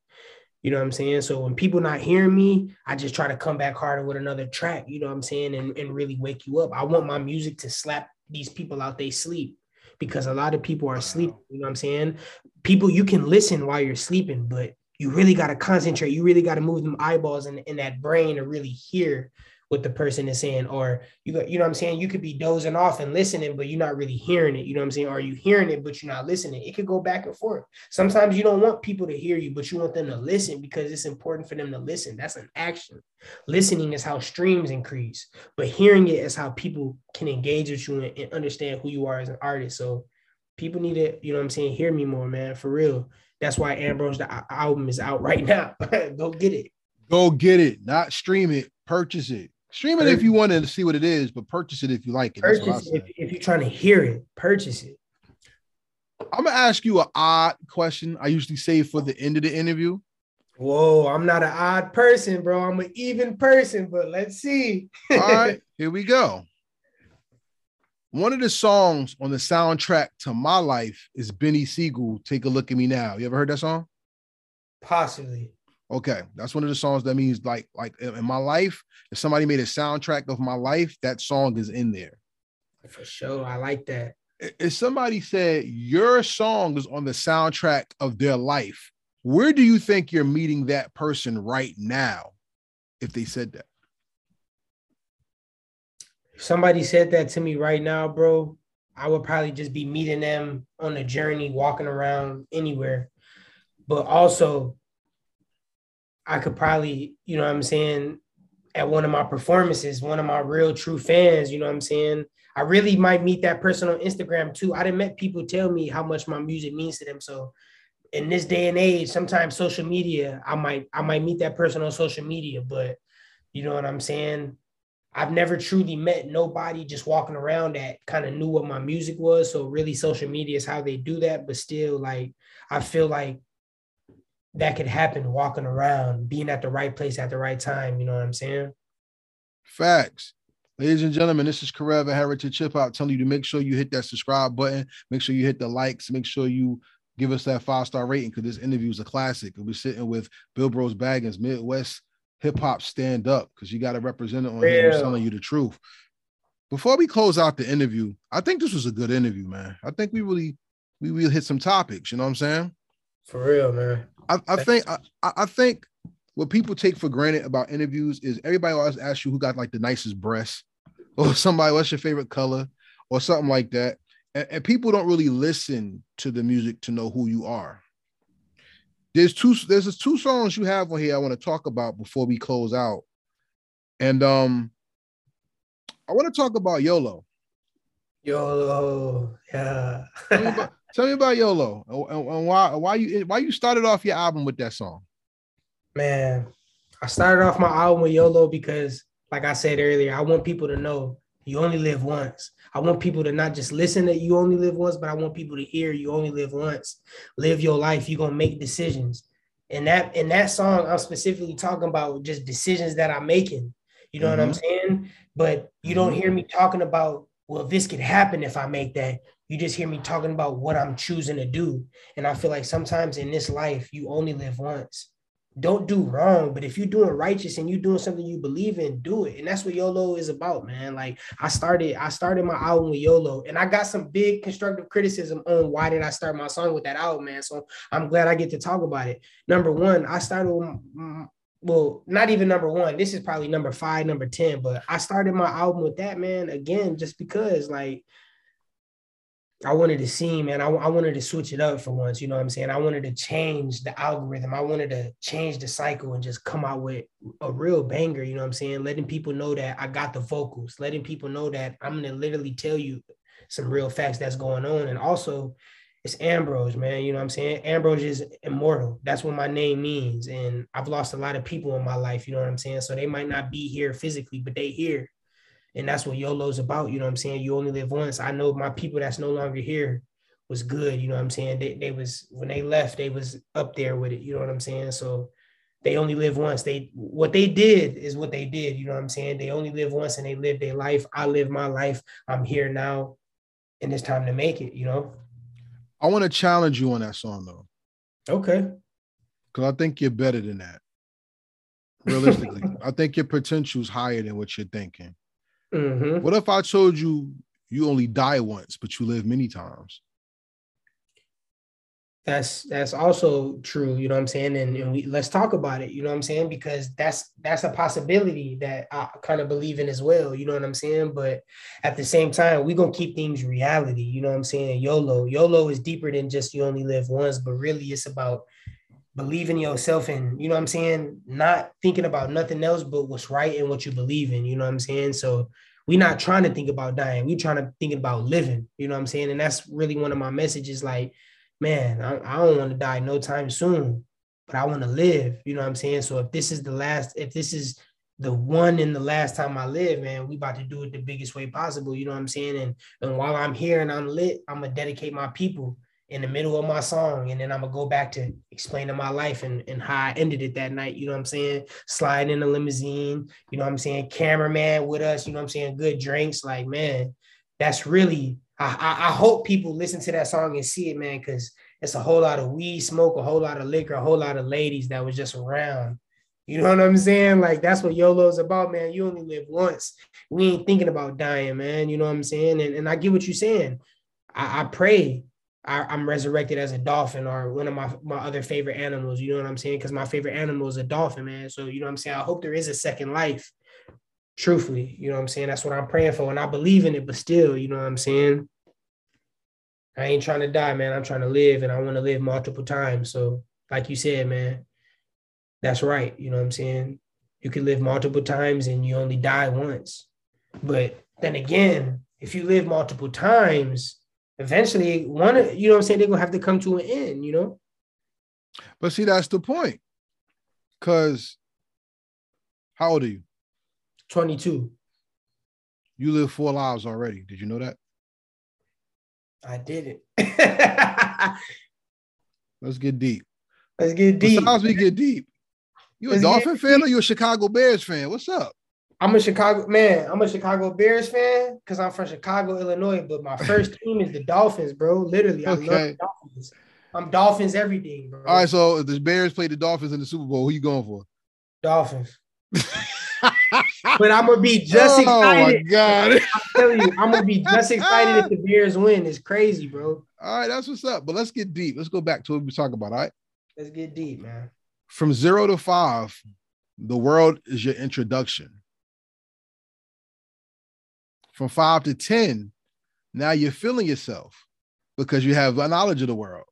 You know what I'm saying? So when people not hearing me, I just try to come back harder with another track, you know what I'm saying? And, and really wake you up. I want my music to slap these people out they sleep because a lot of people are sleeping, you know what I'm saying? People, you can listen while you're sleeping, but you really got to concentrate. You really got to move them eyeballs in, in that brain to really hear what the person is saying or you got you know what i'm saying? You could be dozing off and listening but you're not really hearing it. You know what i'm saying? Or you hearing it but you're not listening. It could go back and forth. Sometimes you don't want people to hear you but you want them to listen because it's important for them to listen. That's an action. Listening is how streams increase but hearing it is how people can engage with you and, and understand who you are as an artist. So people need to you know what i'm saying hear me more man for real. That's why ambrose the uh, album is out right *laughs* now. Go get it. Go get it. Not stream it. Purchase it Stream it if you want to see what it is, but purchase it if you like it. Purchase it if, if, you're trying to hear it. Purchase it. I'm gonna ask you an odd question. I usually say for the end of the interview. Whoa, I'm not an odd person, bro. I'm an even person, but let's see. All right, *laughs* here we go. One of the songs on the soundtrack to my life is Benny Siegel. Take a look at me now. You ever heard that song? Possibly. Okay, that's one of the songs that means like like in my life, if somebody made a soundtrack of my life, that song is in there. For sure, I like that. If somebody said your song is on the soundtrack of their life, where do you think you're meeting that person right now? If they said that, if somebody said that to me right now, bro, I would probably just be meeting them on a journey, walking around anywhere. But also, I could probably, you know what I'm saying, at one of my performances, one of my real true fans, you know what I'm saying? I really might meet that person on Instagram too. I didn't met people tell me how much my music means to them. So in this day and age, sometimes social media, I might I might meet that person on social media, but you know what I'm saying? I've never truly met nobody just walking around that kind of knew what my music was. So really social media is how they do that, but still like I feel like that could happen walking around, being at the right place at the right time. You know what I'm saying? Facts. Ladies and gentlemen, this is Karev at Heritage Hip Hop telling you to make sure you hit that subscribe button, make sure you hit the likes, make sure you give us that five star rating because this interview is a classic. We're sitting with Bilbro$e Bagginz, Midwest hip hop stand up because you got to represent it on here. telling you the truth. Before we close out the interview, I think this was a good interview, man. I think we really we really hit some topics. You know what I'm saying? For real, man. I, I think I, I think what people take for granted about interviews is everybody always asks you who got like the nicest breasts, *laughs* or somebody what's your favorite color, or something like that. And, and people don't really listen to the music to know who you are. There's two there's two songs you have on here I want to talk about before we close out. And um I want to talk about YOLO. YOLO, yeah. Tell, me about, tell, me about, YOLO and, and why why you why you started off your album with that song. Man, I started off my album with YOLO because, like I said earlier, I want people to know you only live once. I want people to not just listen that you only live once, but I want people to hear you only live once. Live your life. You're gonna make decisions. And that in that song, I'm specifically talking about just decisions that I'm making. You know mm-hmm. what I'm mm-hmm. saying? But you don't hear me talking about, well, this could happen if I make that. You just hear me talking about what I'm choosing to do. And I feel like sometimes in this life, you only live once don't do wrong. But if you're doing righteous and you're doing something you believe in, do it. And that's what YOLO is about, man. Like I started, I started my album with YOLO, and I got some big constructive criticism on why did I start my song with that album, man. So I'm glad I get to talk about it. Number one, I started well, not even number one. This is probably number five, number 10, but I started my album with that, man, again, just because like I wanted to see, man. I, I wanted to switch it up for once. You know what I'm saying? I wanted to change the algorithm. I wanted to change the cycle and just come out with a real banger. You know what I'm saying? Letting people know that I got the vocals, letting people know that I'm going to literally tell you some real facts that's going on. And also, it's Ambrose, man. You know what I'm saying? Ambrose is immortal. That's what my name means. And I've lost a lot of people in my life. You know what I'm saying? So they might not be here physically, but they here. And that's what YOLO's about. You know what I'm saying? You only live once. I know my people that's no longer here was good. You know what I'm saying? They, they was when they left, they was up there with it. You know what I'm saying? So they only live once. They what they did is what they did. You know what I'm saying? They only live once and they live their life. I live my life. I'm here now, and it's time to make it. You know. I want to challenge you on that song though. Okay. Because I think you're better than that. Realistically, *laughs* I think your potential is higher than what you're thinking. Mm-hmm. What if I told you you only die once, but you live many times? That's that's also true, you know what I'm saying? And, and we let's talk about it, you know what I'm saying? Because that's that's a possibility that I kind of believe in as well, you know what I'm saying? But at the same time, we're gonna keep things reality, you know what I'm saying? YOLO. YOLO is deeper than just you only live once, but really it's about believing yourself and you know what I'm saying, not thinking about nothing else but what's right and what you believe in, you know what I'm saying? So we're not trying to think about dying, we're trying to think about living, you know what I'm saying? And that's really one of my messages like, man, I, I don't want to die no time soon, but I want to live, you know what I'm saying? So if this is the last, if this is the one and the last time I live, man, we about to do it the biggest way possible. You know what I'm saying? And and while I'm here and I'm lit, I'm gonna dedicate my people in the middle of my song. And then I'm gonna go back to explaining my life and, and how I ended it that night. You know what I'm saying? Sliding in the limousine, you know what I'm saying? Cameraman with us, you know what I'm saying? Good drinks. Like, man, that's really I, I, I hope people listen to that song and see it, man, because it's a whole lot of weed smoke, a whole lot of liquor, a whole lot of ladies that was just around. You know what I'm saying? Like that's what YOLO's about, man. You only live once. We ain't thinking about dying, man. You know what I'm saying? And, and I get what you're saying. I, I pray I, am resurrected as a dolphin or one of my, my other favorite animals. You know what I'm saying? Because my favorite animal is a dolphin, man. So, you know what I'm saying? I hope there is a second life. Truthfully, you know what I'm saying? That's what I'm praying for. And I believe in it, but still, you know what I'm saying? I ain't trying to die, man. I'm trying to live and I want to live multiple times. So, like you said, man, that's right. You know what I'm saying? You can live multiple times and you only die once. But then again, if you live multiple times, eventually one, you know what I'm saying, they're gonna have to come to an end, you know? But see, that's the point. Cause how old are you? 22. You live four lives already. Did you know that? I did it. *laughs* Let's get deep. Let's get deep. Besides we get deep. You a Let's Dolphin fan or you a Chicago Bears fan? What's up? I'm a Chicago man. I'm a Chicago Bears fan because I'm from Chicago, Illinois. But my first *laughs* team is the Dolphins, bro. Literally, I love Okay. the Dolphins. I'm Dolphins everything, bro. All right, so if the Bears play the Dolphins in the Super Bowl, who you going for? Dolphins. *laughs* But I'm gonna be just oh my excited. god! *laughs* I'm telling you, I'm gonna be just excited if the Bears win. It's crazy, bro. All right, that's what's up. But let's get deep. Let's go back to what we were talking about. All right, Let's get deep, man. from zero to five, the world is your introduction. From five to ten, now you're feeling yourself because you have a knowledge of the world.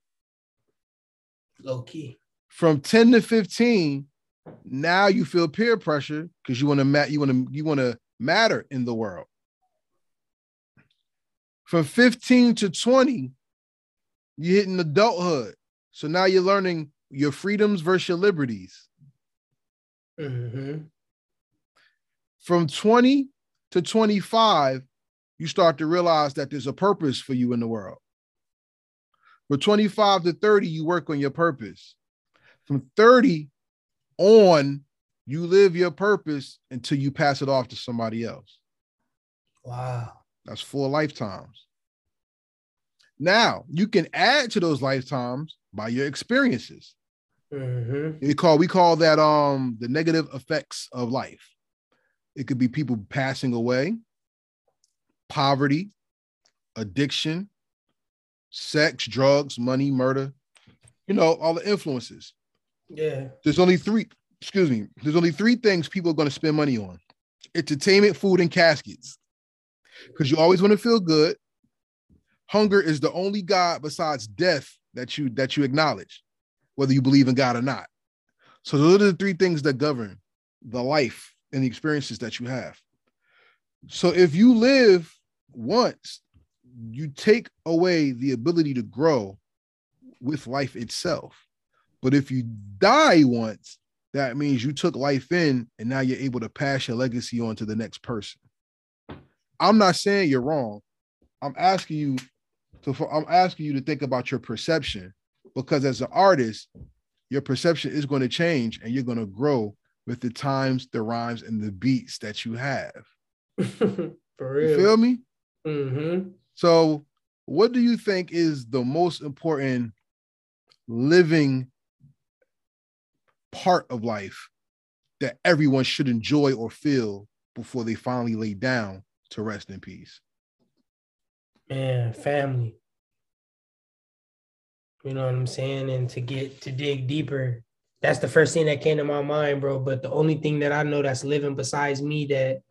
Low key. From ten to fifteen, now you feel peer pressure because you want to mat you want to you want to matter in the world. From 15 to 20, you're hitting adulthood. So now you're learning your freedoms versus your liberties. hmm From 20 to 25, you start to realize that there's a purpose for you in the world. From 25 to 30, you work on your purpose. From 30 on, you live your purpose until you pass it off to somebody else. Wow. That's four lifetimes. Now, you can add to those lifetimes by your experiences. hmm We call we call that um the negative effects of life. It could be people passing away, poverty, addiction, sex, drugs, money, murder. You know, all the influences. Yeah. There's only three, excuse me, there's only three things people are going to spend money on. Entertainment, food, and caskets. Because you always want to feel good. Hunger is the only God besides death that you that you acknowledge, whether you believe in God or not. So those are the three things that govern the life and the experiences that you have. So if you live once, you take away the ability to grow with life itself. But if you die once, that means you took life in and now you're able to pass your legacy on to the next person. I'm not saying you're wrong. I'm asking you to I'm asking you to think about your perception because as an artist, your perception is going to change and you're going to grow with the times, the rhymes, and the beats that you have. *laughs* For You feel me? hmm So, what do you think is the most important living part of life that everyone should enjoy or feel before they finally lay down to rest in peace? Man, family. You know what I'm saying? And to get to dig deeper, that's the first thing that came to my mind, bro. But the only thing that I know that's living besides me that,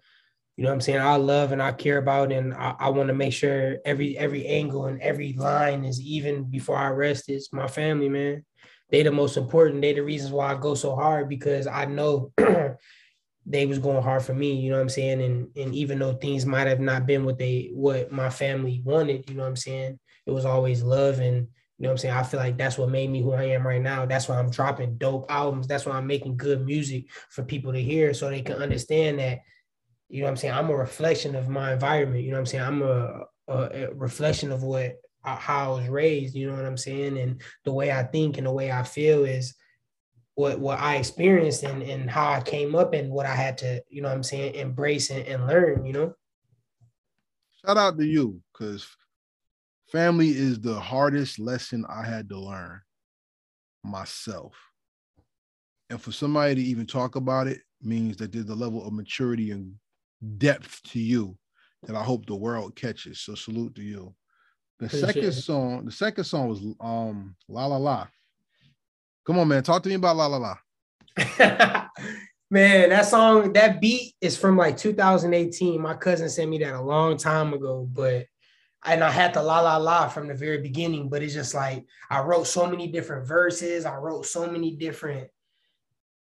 you know what I'm saying, I love and I care about, and I, I want to make sure every every angle and every line is even before I rest is my family, man. They the most important. They the reasons why I go so hard because I know *clears throat* they was going hard for me, you know what I'm saying? And and even though things might have not been what they what my family wanted, you know what I'm saying? It was always love and you know what I'm saying? I feel like that's what made me who I am right now. That's why I'm dropping dope albums. That's why I'm making good music for people to hear so they can understand that, you know what I'm saying? I'm a reflection of my environment. You know what I'm saying? I'm a, a, a reflection of what uh, how I was raised, you know what I'm saying? And the way I think and the way I feel is what what I experienced and, and how I came up and what I had to, you know what I'm saying, embrace and, and learn, you know? Shout out to you because family is the hardest lesson I had to learn myself. And for somebody to even talk about it means that there's a level of maturity and depth to you that I hope the world catches. So salute to you. The Appreciate second it. song, the second song was um La La La. Come on, man. Talk to me about La La La. *laughs* Man, that song, that beat is from like 2018. My cousin sent me that a long time ago, but and I had the la la la from the very beginning, but it's just like I wrote so many different verses, I wrote so many different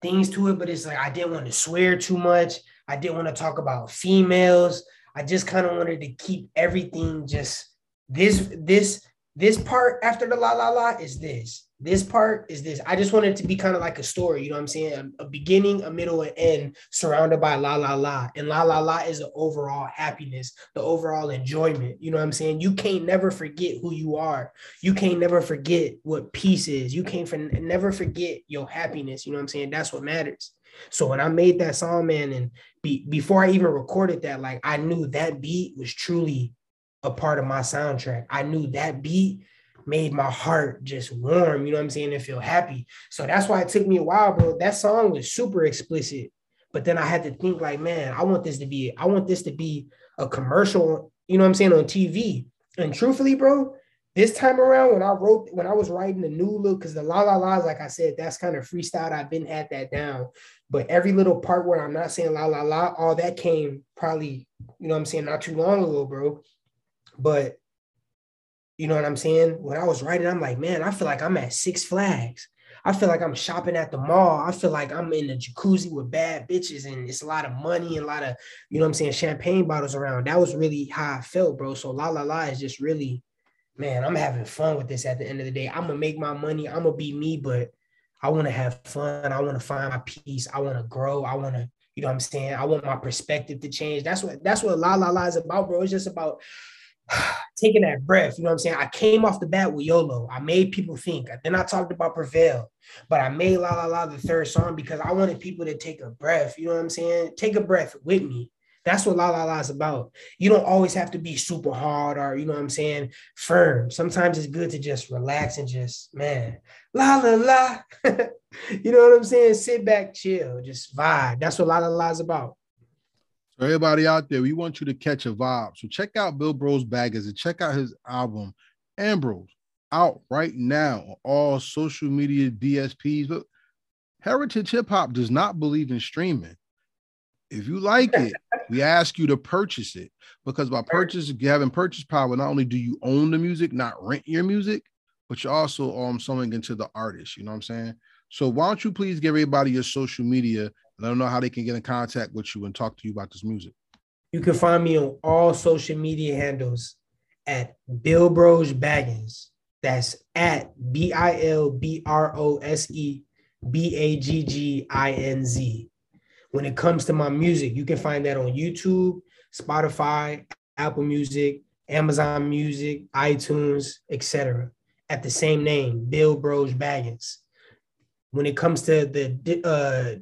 things to it, but it's like I didn't want to swear too much. I didn't want to talk about females. I just kind of wanted to keep everything just this this this part after the la la la is this. This part is this. I just wanted it to be kind of like a story, you know what I'm saying? A, a beginning, a middle, and end surrounded by la la la. And la la la is the overall happiness, the overall enjoyment. You know what I'm saying? You can't never forget who you are. You can't never forget what peace is. You can't for, never forget your happiness. You know what I'm saying? That's what matters. So when I made that song, man, and be, before I even recorded that, like I knew that beat was truly a part of my soundtrack. I knew that beat made my heart just warm, you know what I'm saying, and feel happy. So that's why it took me a while, bro. That song was super explicit. But then I had to think like, man, I want this to be, I want this to be a commercial, you know what I'm saying, on TV. And truthfully, bro, this time around when I wrote, when I was writing the new look, because the la la la's, like I said, that's kind of freestyle. I've been at that down. But every little part where I'm not saying la la la, all that came probably, you know what I'm saying, not too long ago, bro. But you know what I'm saying? When I was writing, I'm like, man, I feel like I'm at Six Flags. I feel like I'm shopping at the mall. I feel like I'm in the jacuzzi with bad bitches and it's a lot of money and a lot of, you know what I'm saying, champagne bottles around. That was really how I felt, bro. So La La La is just really, man, I'm having fun with this at the end of the day. I'm gonna make my money. I'm gonna be me, but I want to have fun. I want to find my peace. I want to grow. I want to, you know what I'm saying? I want my perspective to change. That's what that's what La La La is about, bro. It's just about *sighs* taking that breath. You know what I'm saying? I came off the bat with YOLO. I made people think. Then I talked about Prevail, but I made La La La the third song because I wanted people to take a breath. You know what I'm saying? Take a breath with me. That's what La La La is about. You don't always have to be super hard or, you know what I'm saying, firm. Sometimes it's good to just relax and just, man, La La La. *laughs* you know what I'm saying? Sit back, chill, just vibe. That's what La La La is about. For everybody out there, we want you to catch a vibe. So check out Bilbro$e Bagginz and check out his album Ambrose out right now on all social media DSPs. But Heritage Hip Hop does not believe in streaming. If you like it, we *laughs* ask you to purchase it because by purchase, you having purchase power, not only do you own the music, not rent your music, but you're also um sowing into the artist. You know what I'm saying? So why don't you please give everybody your social media let them know how they can get in contact with you and talk to you about this music. You can find me on all social media handles at Bilbro$e Bagginz. That's at B I L B R O S E B A G G I N Z. When it comes to my music, you can find that on YouTube, Spotify, Apple Music, Amazon Music, iTunes, etc. At the same name, Bilbro$e Bagginz. When it comes to the uh,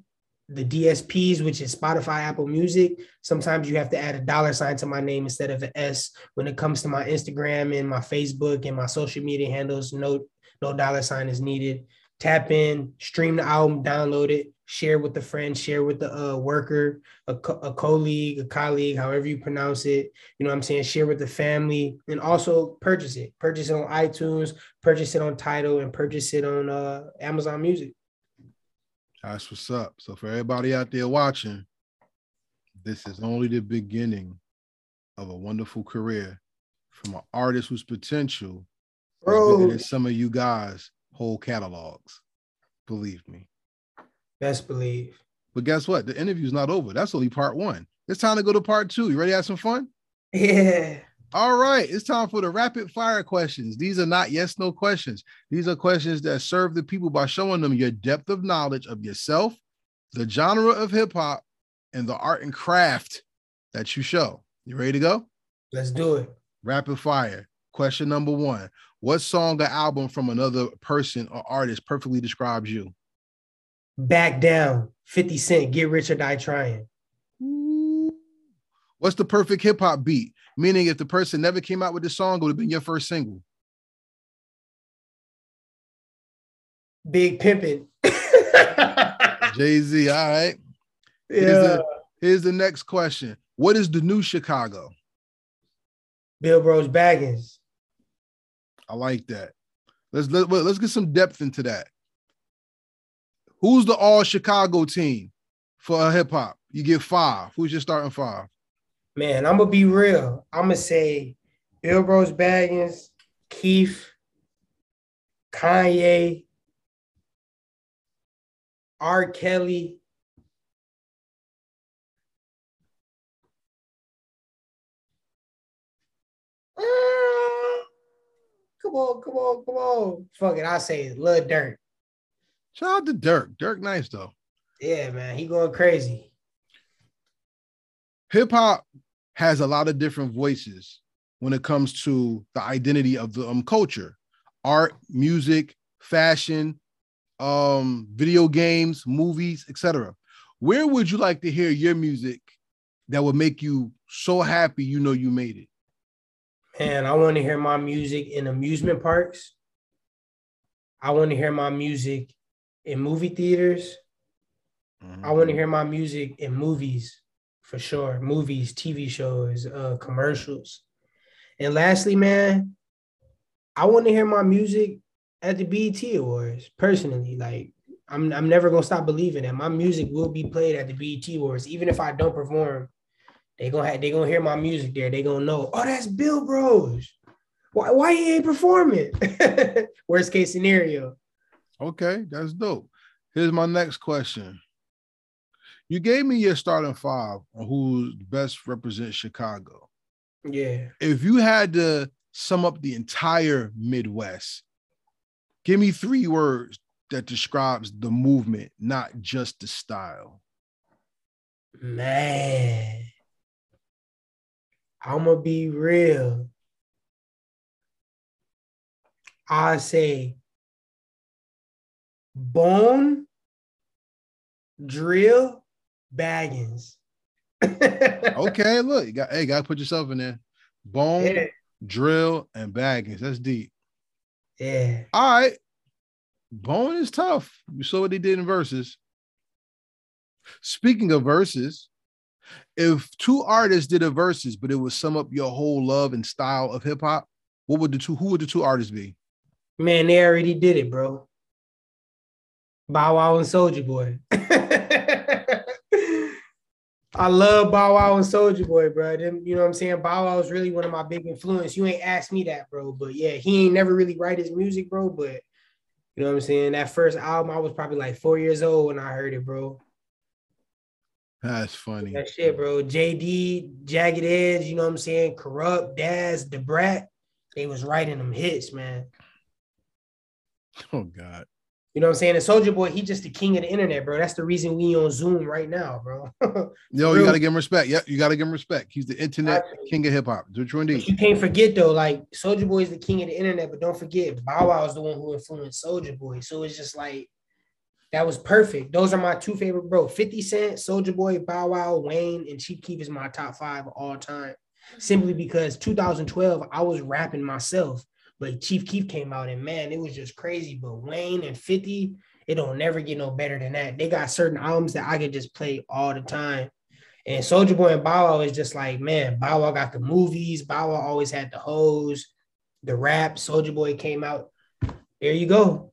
the DSPs, which is Spotify, Apple Music, sometimes you have to add a dollar sign to my name instead of an S. When it comes to my Instagram and my Facebook and my social media handles, no, no dollar sign is needed. Tap in, stream the album, download it, share with a friend, share with the uh, worker, a, co- a colleague, a colleague, however you pronounce it. You know what I'm saying? Share with the family and also purchase it. Purchase it on iTunes, purchase it on Tidal, and purchase it on uh, Amazon Music. That's what's up. So for everybody out there watching, this is only the beginning of a wonderful career from an artist whose potential Bro. is some of you guys' whole catalogs. Believe me. Best believe. But guess what? The interview's not over. That's only part one. It's time to go to part two. You ready to have some fun? Yeah. All right, it's time for the rapid fire questions. These are not yes no questions. These are questions that serve the people by showing them your depth of knowledge of yourself, the genre of hip hop, and the art and craft that you show. You ready to go? Let's do it. Rapid fire. Question number one What song or album from another person or artist perfectly describes you? Back down. 50 Cent, Get Rich or Die Trying. What's the perfect hip hop beat? Meaning, if the person never came out with the song, it would have been your first single. Big pimpin'. *laughs* Jay Z. All right. Yeah. Here's the, here's the next question. What is the new Chicago? Bilbro$e Bagginz. I like that. Let's let, let's get some depth into that. Who's the all Chicago team for uh, hip hop? You get five. Who's your starting five? Man, I'm gonna be real. I'm gonna say Bill Bros Baggins, Keef, Kanye, R. Kelly. Ah, come on, come on, come on. Fuck it. I say Lil Durk. Shout out to Durk. Durk nice though. Yeah, man. He going crazy. Hip hop has a lot of different voices when it comes to the identity of the um, culture, art, music, fashion, um, video games, movies, etc. Where would you like to hear your music that would make you so happy you know you made it? Man, I want to hear my music in amusement parks. I want to hear my music in movie theaters. Mm-hmm. I want to hear my music in movies for sure. Movies, TV shows, uh, commercials. And lastly, man, I want to hear my music at the BET Awards personally. Like, I'm, I'm never gonna stop believing that my music will be played at the BET Awards, even if I don't perform. They gonna they gonna hear my music there. They gonna know, oh, that's Bilbro$e. Why why he ain't performing? *laughs* Worst case scenario. Okay, that's dope. Here's my next question. You gave me your starting five on who best represents Chicago. Yeah. If you had to sum up the entire Midwest, give me three words that describes the movement, not just the style. Man. I'm gonna be real. I say bone, drill, baggins. okay, *laughs* look, you got hey, gotta put yourself in there. Bone, yeah. drill, and baggins. That's deep. Yeah. All right. Bone is tough. You saw what they did in Verzuz. Speaking of Verzuz, if two artists did a Verzuz, but it would sum up your whole love and style of hip hop, what would the two? Who would the two artists be? Man, they already did it, bro. Bow Wow and Soulja Boy. *laughs* I love Bow Wow and Soulja Boy, bro. Them, you know what I'm saying? Bow Wow is really one of my big influence. You ain't asked me that, bro. But yeah, he ain't never really write his music, bro. But you know what I'm saying? That first album, I was probably like four years old when I heard it, bro. That's funny. That shit, bro. JD, Jagged Edge, you know what I'm saying? Corrupt, Daz, Da Brat. They was writing them hits, man. Oh God. You know what I'm saying? And Soulja Boy, he just the king of the internet, bro. That's the reason we on Zoom right now, bro. *laughs* Yo, you gotta give him respect. Yep, you gotta give him respect. He's the internet king of hip hop. True indeed. You can't forget though, like Soulja Boy is the king of the internet, but don't forget Bow Wow is the one who influenced Soulja Boy. So it's just like that was perfect. Those are my two favorite, bro. 50 Cent, Soulja Boy, Bow Wow, Wayne, and Chief Keef is my top five all time. Simply because 2012, I was rapping myself. But Chief Keef came out and man, it was just crazy. But Wayne and 50, it don't never get no better than that. They got certain albums that I could just play all the time. And Soulja Boy and Bow Wow is just like, man, Bow Wow got the movies. Bow Wow always had the hoes, the rap. Soulja Boy came out. There you go.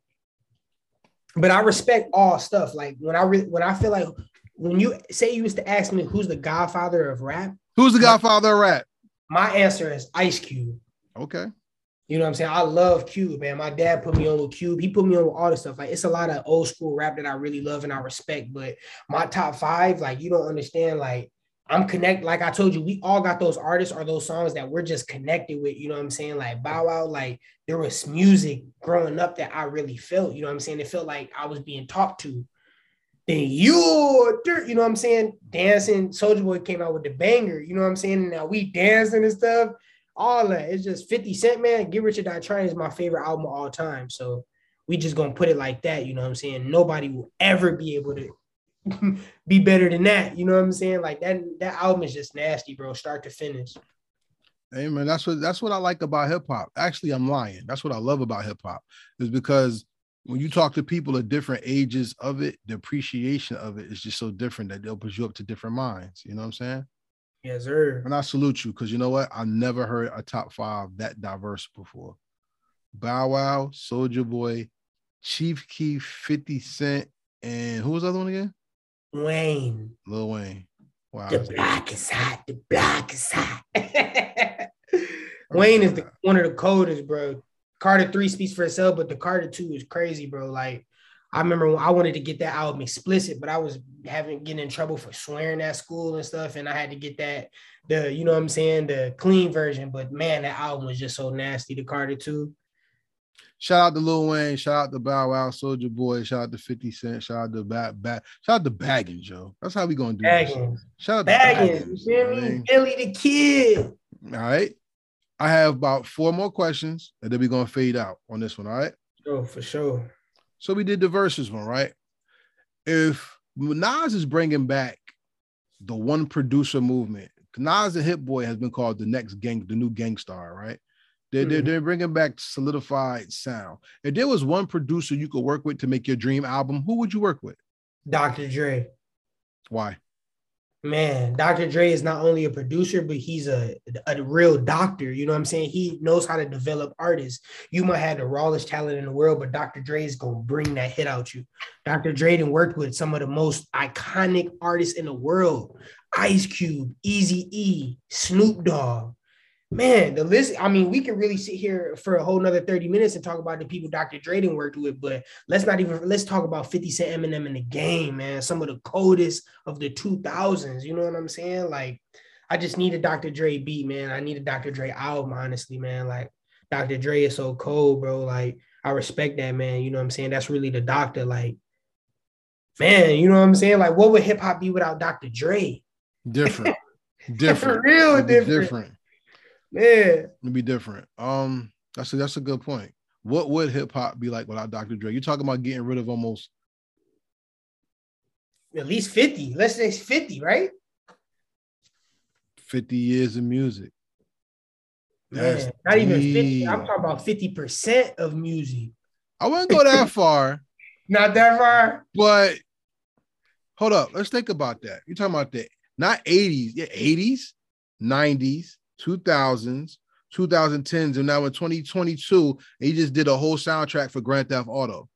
But I respect all stuff. Like when I re- when I feel like when you say you used to ask me who's the godfather of rap, who's the godfather of rap? My answer is Ice Cube. Okay. You know what I'm saying? I love Cube, man. My dad put me on with Cube. He put me on with all the stuff. Like it's a lot of old school rap that I really love and I respect. But my top five, like you don't understand. Like I'm connect. Like I told you, we all got those artists or those songs that we're just connected with. You know what I'm saying? Like Bow Wow. Like there was music growing up that I really felt. You know what I'm saying? It felt like I was being talked to. Then you, dirt. you know what I'm saying? Dancing. Soulja Boy came out with the banger. You know what I'm saying? Now we dancing and stuff all that. It's just 50 Cent, man. Get Rich or Die Trying is my favorite album of all time. So we just gonna put it like that. You know what I'm saying? Nobody will ever be able to *laughs* be better than that. You know what I'm saying? Like that that album is just nasty, bro, start to finish. Hey man, that's what that's what I like about hip hop. Actually, I'm lying. That's what I love about hip hop is because when you talk to people at different ages of it, the appreciation of it is just so different that it opens you up to different minds. You know what I'm saying? Yes, sir. And I salute you because you know what? I never heard a top five that diverse before. Bow Wow, Soulja Boy, Chief Keef, 50 Cent, and who was the other one again? Wayne. Lil Wayne. Wow. The block is hot. The block is hot. *laughs* Oh, Wayne is the, one of the coldest, bro. Carter 3 speaks for itself, but the Carter 2 is crazy, bro. Like, I remember when I wanted to get that album explicit, but I was having getting in trouble for swearing at school and stuff, and I had to get that the you know what I'm saying the clean version. But man, that album was just so nasty. The Carter too. Shout out to Lil Wayne. Shout out to Bow Wow, Soulja Boy. Shout out to 50 Cent. Shout out to Bat Bat. Shout out to Baggins, Joe. That's how we gonna do Baggins. this. Shout out Baggins. to You feel me? Billy the Kid. All right. I have about four more questions, and then we're gonna fade out on this one. All right. Oh, for sure. So we did the Verzuz one, right? If Nas is bringing back the one producer movement, Nas the Hit Boy has been called the next gang, the new Gang Starr, right? They're, they're, Mhm. they're bringing back solidified sound. If there was one producer you could work with to make your dream album, who would you work with? Dr. Dre. Why? Man, Dr. Dre is not only a producer, but he's a, a real doctor. You know what I'm saying? He knows how to develop artists. You might have the rawest talent in the world, but Dr. Dre is gonna bring that hit out you. Dr. Dre done worked with some of the most iconic artists in the world: Ice Cube, Easy E, Snoop Dogg. Man, the list. I mean, we can really sit here for a whole nother 30 minutes and talk about the people Dr. Dre done worked with, but let's not even let's talk about 50 Cent Eminem in the game, man. Some of the coldest of the 2000s. You know what I'm saying? Like, I just need a Dr. Dre beat, man. I need a Dr. Dre album, honestly, man. Like, Dr. Dre is so cold, bro. Like, I respect that, man. You know what I'm saying? That's really the doctor. Like, man, you know what I'm saying? Like, what would hip hop be without Dr. Dre? Different. *laughs* different. Real different. different. Man. It'd be different. Um, that's a that's a good point. What would hip hop be like without Dr. Dre? You're talking about getting rid of almost At least 50. Let's say 50, right? 50 years of music. That's Man, not even 50. I'm talking about 50% of music. I wouldn't go that *laughs* far, Not that far. but hold up. Let's think about that. You're talking about the not 80s, yeah, 80s, 90s, 2000s, 2010s, and now in 2022, he just did a whole soundtrack for Grand Theft Auto.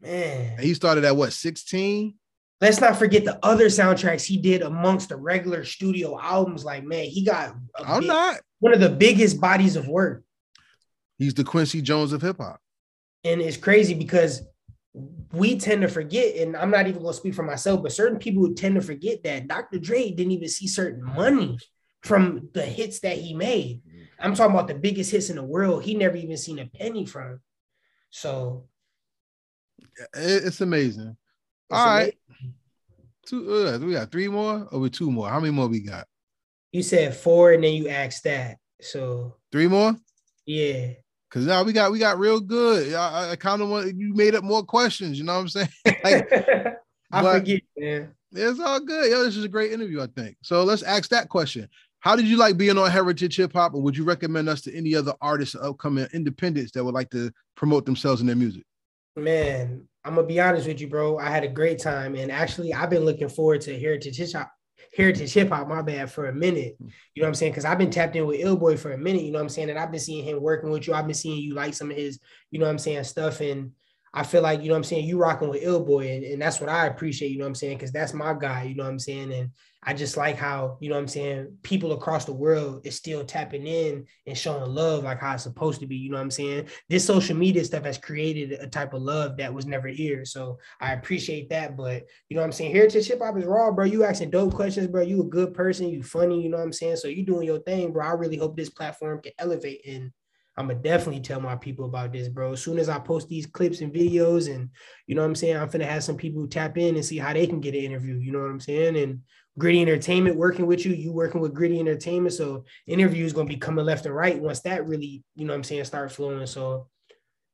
Man. And he started at what 16? Let's not forget the other soundtracks he did amongst the regular studio albums. Like, man, he got I'm big- not. one of the biggest bodies of work. He's the Quincy Jones of hip hop. And it's crazy because we tend to forget, and I'm not even gonna speak for myself, but certain people would tend to forget that Dr. Dre didn't even see certain money from the hits that he made. I'm talking about the biggest hits in the world. He never even seen a penny from. So It's amazing. it's All right. amazing. Two, uh, we got three more or we two more? How many more we got? You said four, and then you asked that. So Three more? yeah. Cause now we got we got real good. I, I kind of want you made up more questions. You know what I'm saying? *laughs* like *laughs* I forget, man. it's all good. Yo, this is a great interview. I think so. Let's ask that question. How did you like being on Heritage Hip Hop, and would you recommend us to any other artists, or upcoming independents that would like to promote themselves in their music? Man, I'm gonna be honest with you, bro. I had a great time, and actually, I've been looking forward to Heritage Hip Hop. Heritage Hip Hop, my bad, for a minute. Hmm. You know what I'm saying? Because I've been tapped in with Illboy for a minute. You know what I'm saying? And I've been seeing him working with you. I've been seeing you like some of his, you know what I'm saying, stuff. And I feel like, you know what I'm saying, you rocking with Illboy, and, and that's what I appreciate. You know what I'm saying? Because that's my guy. You know what I'm saying? And I just like how, you know what I'm saying, people across the world is still tapping in and showing love like how it's supposed to be. You know what I'm saying? This social media stuff has created a type of love that was never here. So I appreciate that. But you know what I'm saying? Heritage hip hop is raw, bro. You asking dope questions, bro. You a good person, you funny, you know what I'm saying? So you doing your thing, bro. I really hope this platform can elevate and I'm gonna definitely tell my people about this, bro. As soon as I post these clips and videos, and you know what I'm saying, I'm finna have some people tap in and see how they can get an interview. You know what I'm saying? And Gritty Entertainment working with you, you working with Gritty Entertainment. So interviews gonna be coming left and right once that really, you know what I'm saying, start flowing. So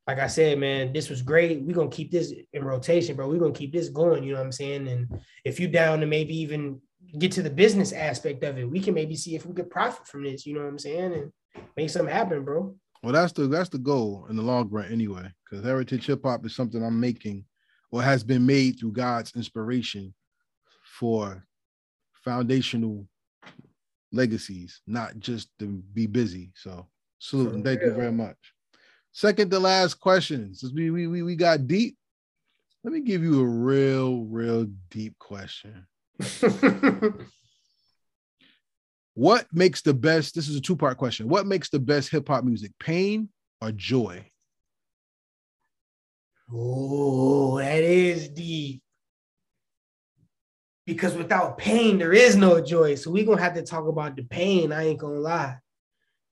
like I said, man, this was great. We're gonna keep this in rotation, bro. We're gonna keep this going, you know what I'm saying? And if you down to maybe even get to the business aspect of it, we can maybe see if we could profit from this, you know what I'm saying? And make something happen, bro. Well, that's the that's the goal in the long run, anyway. Because Heritage Hip Hop is something I'm making, or has been made through God's inspiration for foundational legacies, not just to be busy. So salute and thank you very much. Second to last question. Since we we we, we got deep, let me give you a real, real deep question. *laughs* What makes the best? This is a two-part question. What makes the best hip hop music? Pain or joy? Oh, that is deep. Because without pain, there is no joy. So we're gonna have to talk about the pain. I ain't gonna lie.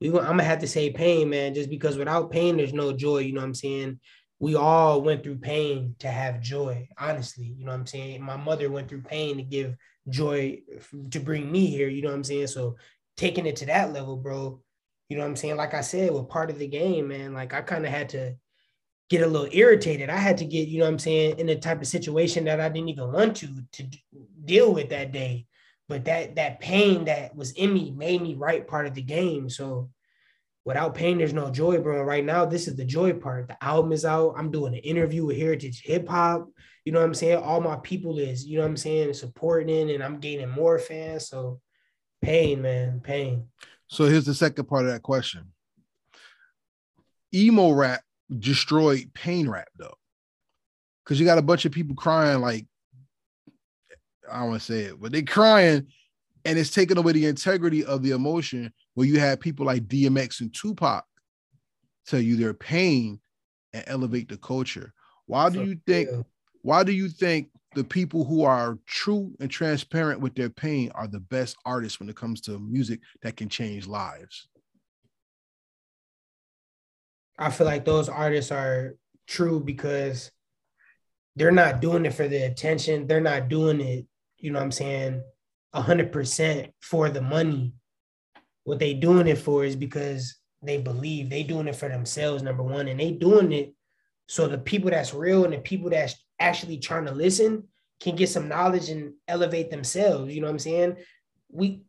We gonna, I'm gonna have to say pain, man, just because without pain, there's no joy. You know what I'm saying? We all went through pain to have joy, honestly. You know what I'm saying? My mother went through pain to give joy to bring me here. You know what I'm saying? So taking it to that level, bro, you know what I'm saying? Like I said, with part of the game, man, like I kind of had to get a little irritated. I had to get, you know what I'm saying, in a type of situation that I didn't even want to to deal with that day. But that that pain that was in me made me write part of the game. So without pain, there's no joy, bro. Right now, this is the joy part. The album is out. I'm doing an interview with Heritage Hip Hop. You know what I'm saying? All my people is, you know what I'm saying, supporting and I'm gaining more fans. So pain, man, pain. So here's the second part of that question. Emo rap destroyed pain rap though. Cause you got a bunch of people crying like I don't want to say it, but they crying and it's taking away the integrity of the emotion where you have people like DMX and Tupac tell you their pain and elevate the culture. Why do you think why do you think the people who are true and transparent with their pain are the best artists when it comes to music that can change lives? I feel like those artists are true because they're not doing it for the attention. They're not doing it, you know what I'm saying, 100% for the money. What they doing it for is because they believe they doing it for themselves, number one, and they doing it so the people that's real and the people that's actually trying to listen can get some knowledge and elevate themselves. You know what I'm saying? We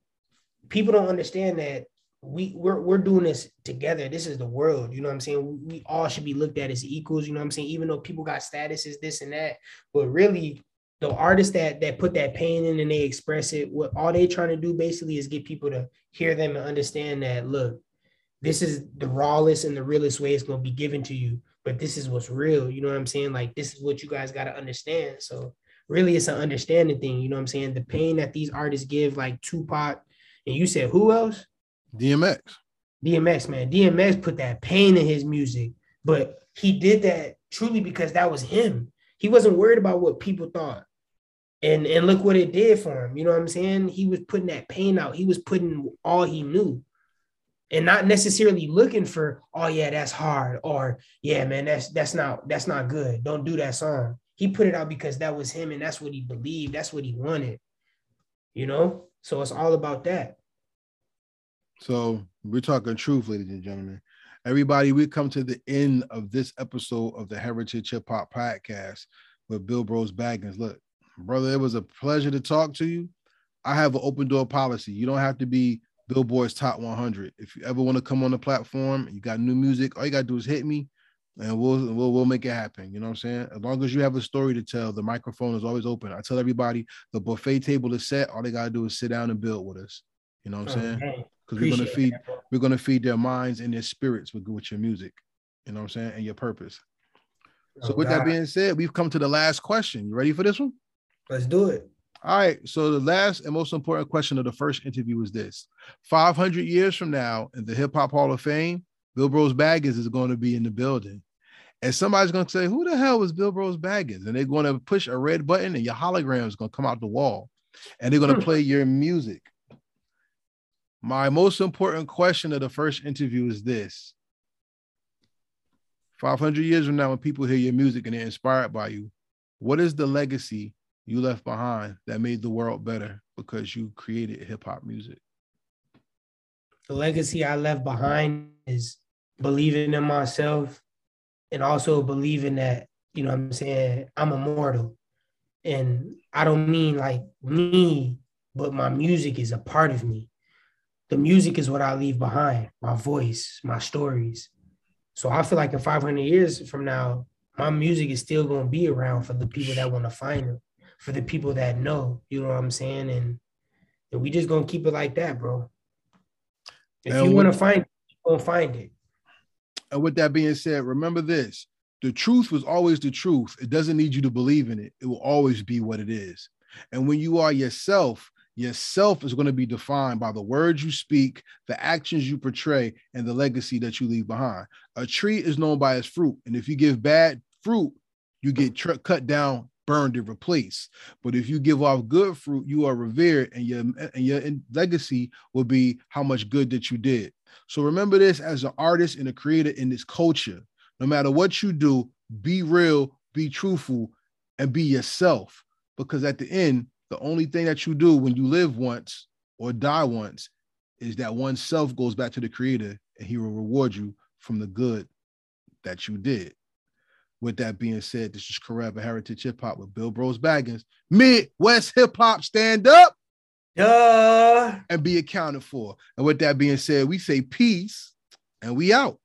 people don't understand that we we're we're doing this together. This is the world. You know what I'm saying? We all should be looked at as equals. You know what I'm saying? Even though people got statuses, this and that, but really the artists that that put that pain in and they express it, what all they trying to do basically is get people to hear them and understand that look, this is the rawest and the realest way it's gonna be given to you. But this is what's real. You know what I'm saying? Like this is what you guys gotta understand. So really it's an understanding thing. You know what I'm saying? The pain that these artists give, like Tupac, and you said who else? DMX. DMX, man. DMX put that pain in his music, but he did that truly because that was him. He wasn't worried about what people thought. And and look what it did for him. You know what I'm saying? He was putting that pain out. He was putting all he knew. And not necessarily looking for, oh yeah, that's hard, or yeah, man, that's that's not that's not good. Don't do that song. He put it out because that was him and that's what he believed. That's what he wanted. You know? So it's all about that. So we're talking truth, ladies and gentlemen. Everybody, we come to the end of this episode of the Heritage Hip Hop Podcast with Bilbro$e Bagginz. Look, brother, it was a pleasure to talk to you. I have an open door policy. You don't have to be Billboard's top 100. If you ever want to come on the platform, you got new music, all you got to do is hit me and we'll, we'll we'll make it happen. You know what I'm saying? As long as you have a story to tell, the microphone is always open. I tell everybody the buffet table is set. All they gotta do is sit down and build with us. You know what I'm oh, saying? Okay. Because we're gonna feed that, we're gonna feed their minds and their spirits with, with your music. You know what I'm saying? And your purpose. So oh, with God. that being said, we've come to the last question. You ready for this one? Let's do it. All right. So the last and most important question of the first interview is this: 500 years from now, in the Hip Hop Hall of Fame, Bilbro$e Bagginz is going to be in the building, and somebody's going to say, "Who the hell is Bilbro$e Bagginz?" And they're going to push a red button, and your hologram is going to come out the wall, and they're going *laughs* to play your music. My most important question of the first interview is this 500 years from now, when people hear your music and they're inspired by you, what is the legacy you left behind that made the world better because you created hip hop music? The legacy I left behind is believing in myself and also believing that, you know I'm saying, I'm immortal. And I don't mean like me, but my music is a part of me the music is what I leave behind, my voice, my stories. So I feel like in 500 years from now, my music is still going to be around for the people that want to find it, for the people that know, you know what I'm saying? And, and we just going to keep it like that, bro. If and you want to find it, you're going to find it. And with that being said, remember this the truth was always the truth. It doesn't need you to believe in it, it will always be what it is. And when you are yourself, Yourself is going to be defined by the words you speak, the actions you portray, and the legacy that you leave behind. A tree is known by its fruit. And if you give bad fruit, you get tr- cut down, burned, and replaced. But if you give off good fruit, you are revered, and your and your legacy will be how much good that you did. So remember this as an artist and a creator in this culture. No matter what you do, be real, be truthful, and be yourself. Because at the end, the only thing that you do when you live once or die once is that oneself goes back to the creator and he will reward you from the good that you did. With that being said, this is Forever Heritage Hip Hop with Bilbro$e Bagginz. Midwest Hip Hop, stand up. Duh. And be accounted for. And with that being said, we say peace and we out.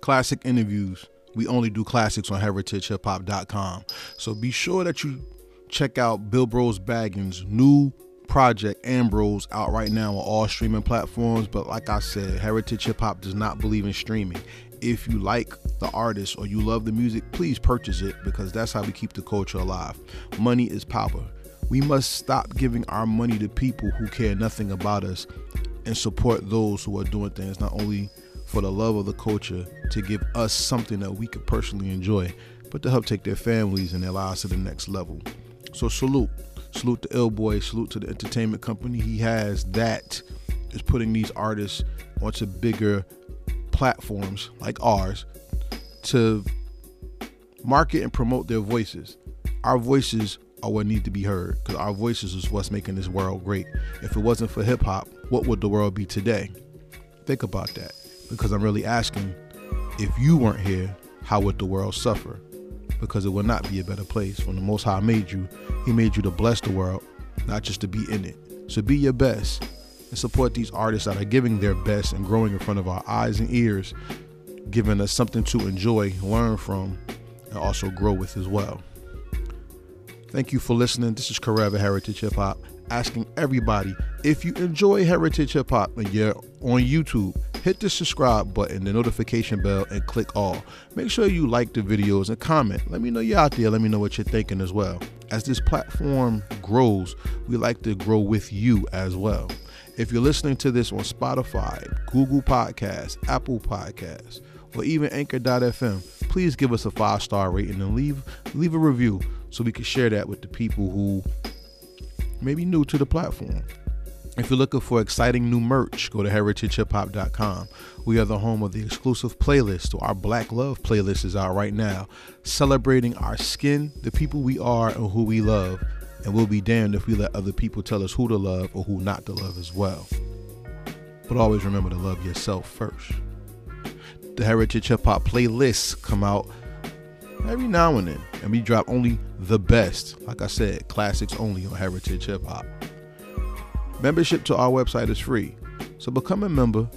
Classic interviews. We only do classics on heritagehiphop.com. So be sure that you check out Bilbro$e Bagginz' new project Ambrose out right now on all streaming platforms. But like I said, Heritage Hip Hop does not believe in streaming. If you like the artist or you love the music, please purchase it because that's how we keep the culture alive. Money is power. We must stop giving our money to people who care nothing about us and support those who are doing things not only for the love of the culture to give us something that we could personally enjoy, but to help take their families and their lives to the next level. So salute. Salute to Ill Boy, salute to the entertainment company he has that is putting these artists onto bigger platforms like ours to market and promote their voices. Our voices are what need to be heard because our voices is what's making this world great. If it wasn't for hip hop, what would the world be today? Think about that because I'm really asking if you weren't here, how would the world suffer? Because it would not be a better place. When the Most High made you, He made you to bless the world, not just to be in it. So be your best and support these artists that are giving their best and growing in front of our eyes and ears, giving us something to enjoy, learn from, and also grow with as well. Thank you for listening. This is Kareva Heritage Hip Hop asking everybody if you enjoy Heritage Hip Hop and you're on YouTube, hit the subscribe button, the notification bell, and click all. Make sure you like the videos and comment. Let me know you're out there. Let me know what you're thinking as well. As this platform grows, we like to grow with you as well. If you're listening to this on Spotify, Google Podcasts, Apple Podcasts, or even Anchor.fm, please give us a five star rating and leave leave a review so we can share that with the people who may be new to the platform. If you're looking for exciting new merch, go to heritagehiphop.com. We are the home of the exclusive playlist. Our Black Love playlist is out right now, celebrating our skin, the people we are, and who we love. And we'll be damned if we let other people tell us who to love or who not to love as well. But always remember to love yourself first. The Heritage Hip Hop playlists come out every now and then, and we drop only the best. Like I said, classics only on Heritage Hip Hop. Membership to our website is free, so become a member.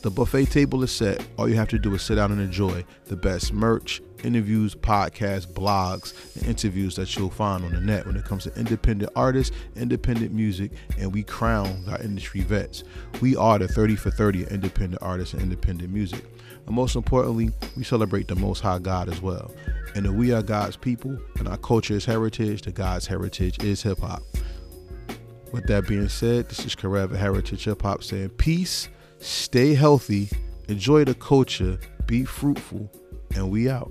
The buffet table is set. All you have to do is sit down and enjoy the best merch, interviews, podcasts, blogs, and interviews that you'll find on the net when it comes to independent artists, independent music, and we crown our industry vets. We are the 30 for 30 independent artists and independent music. And most importantly, we celebrate the Most High God as well. And that we are God's people, and our culture is heritage. The God's heritage is hip hop. With that being said, this is Karev Heritage Hip Hop saying peace, stay healthy, enjoy the culture, be fruitful, and we out.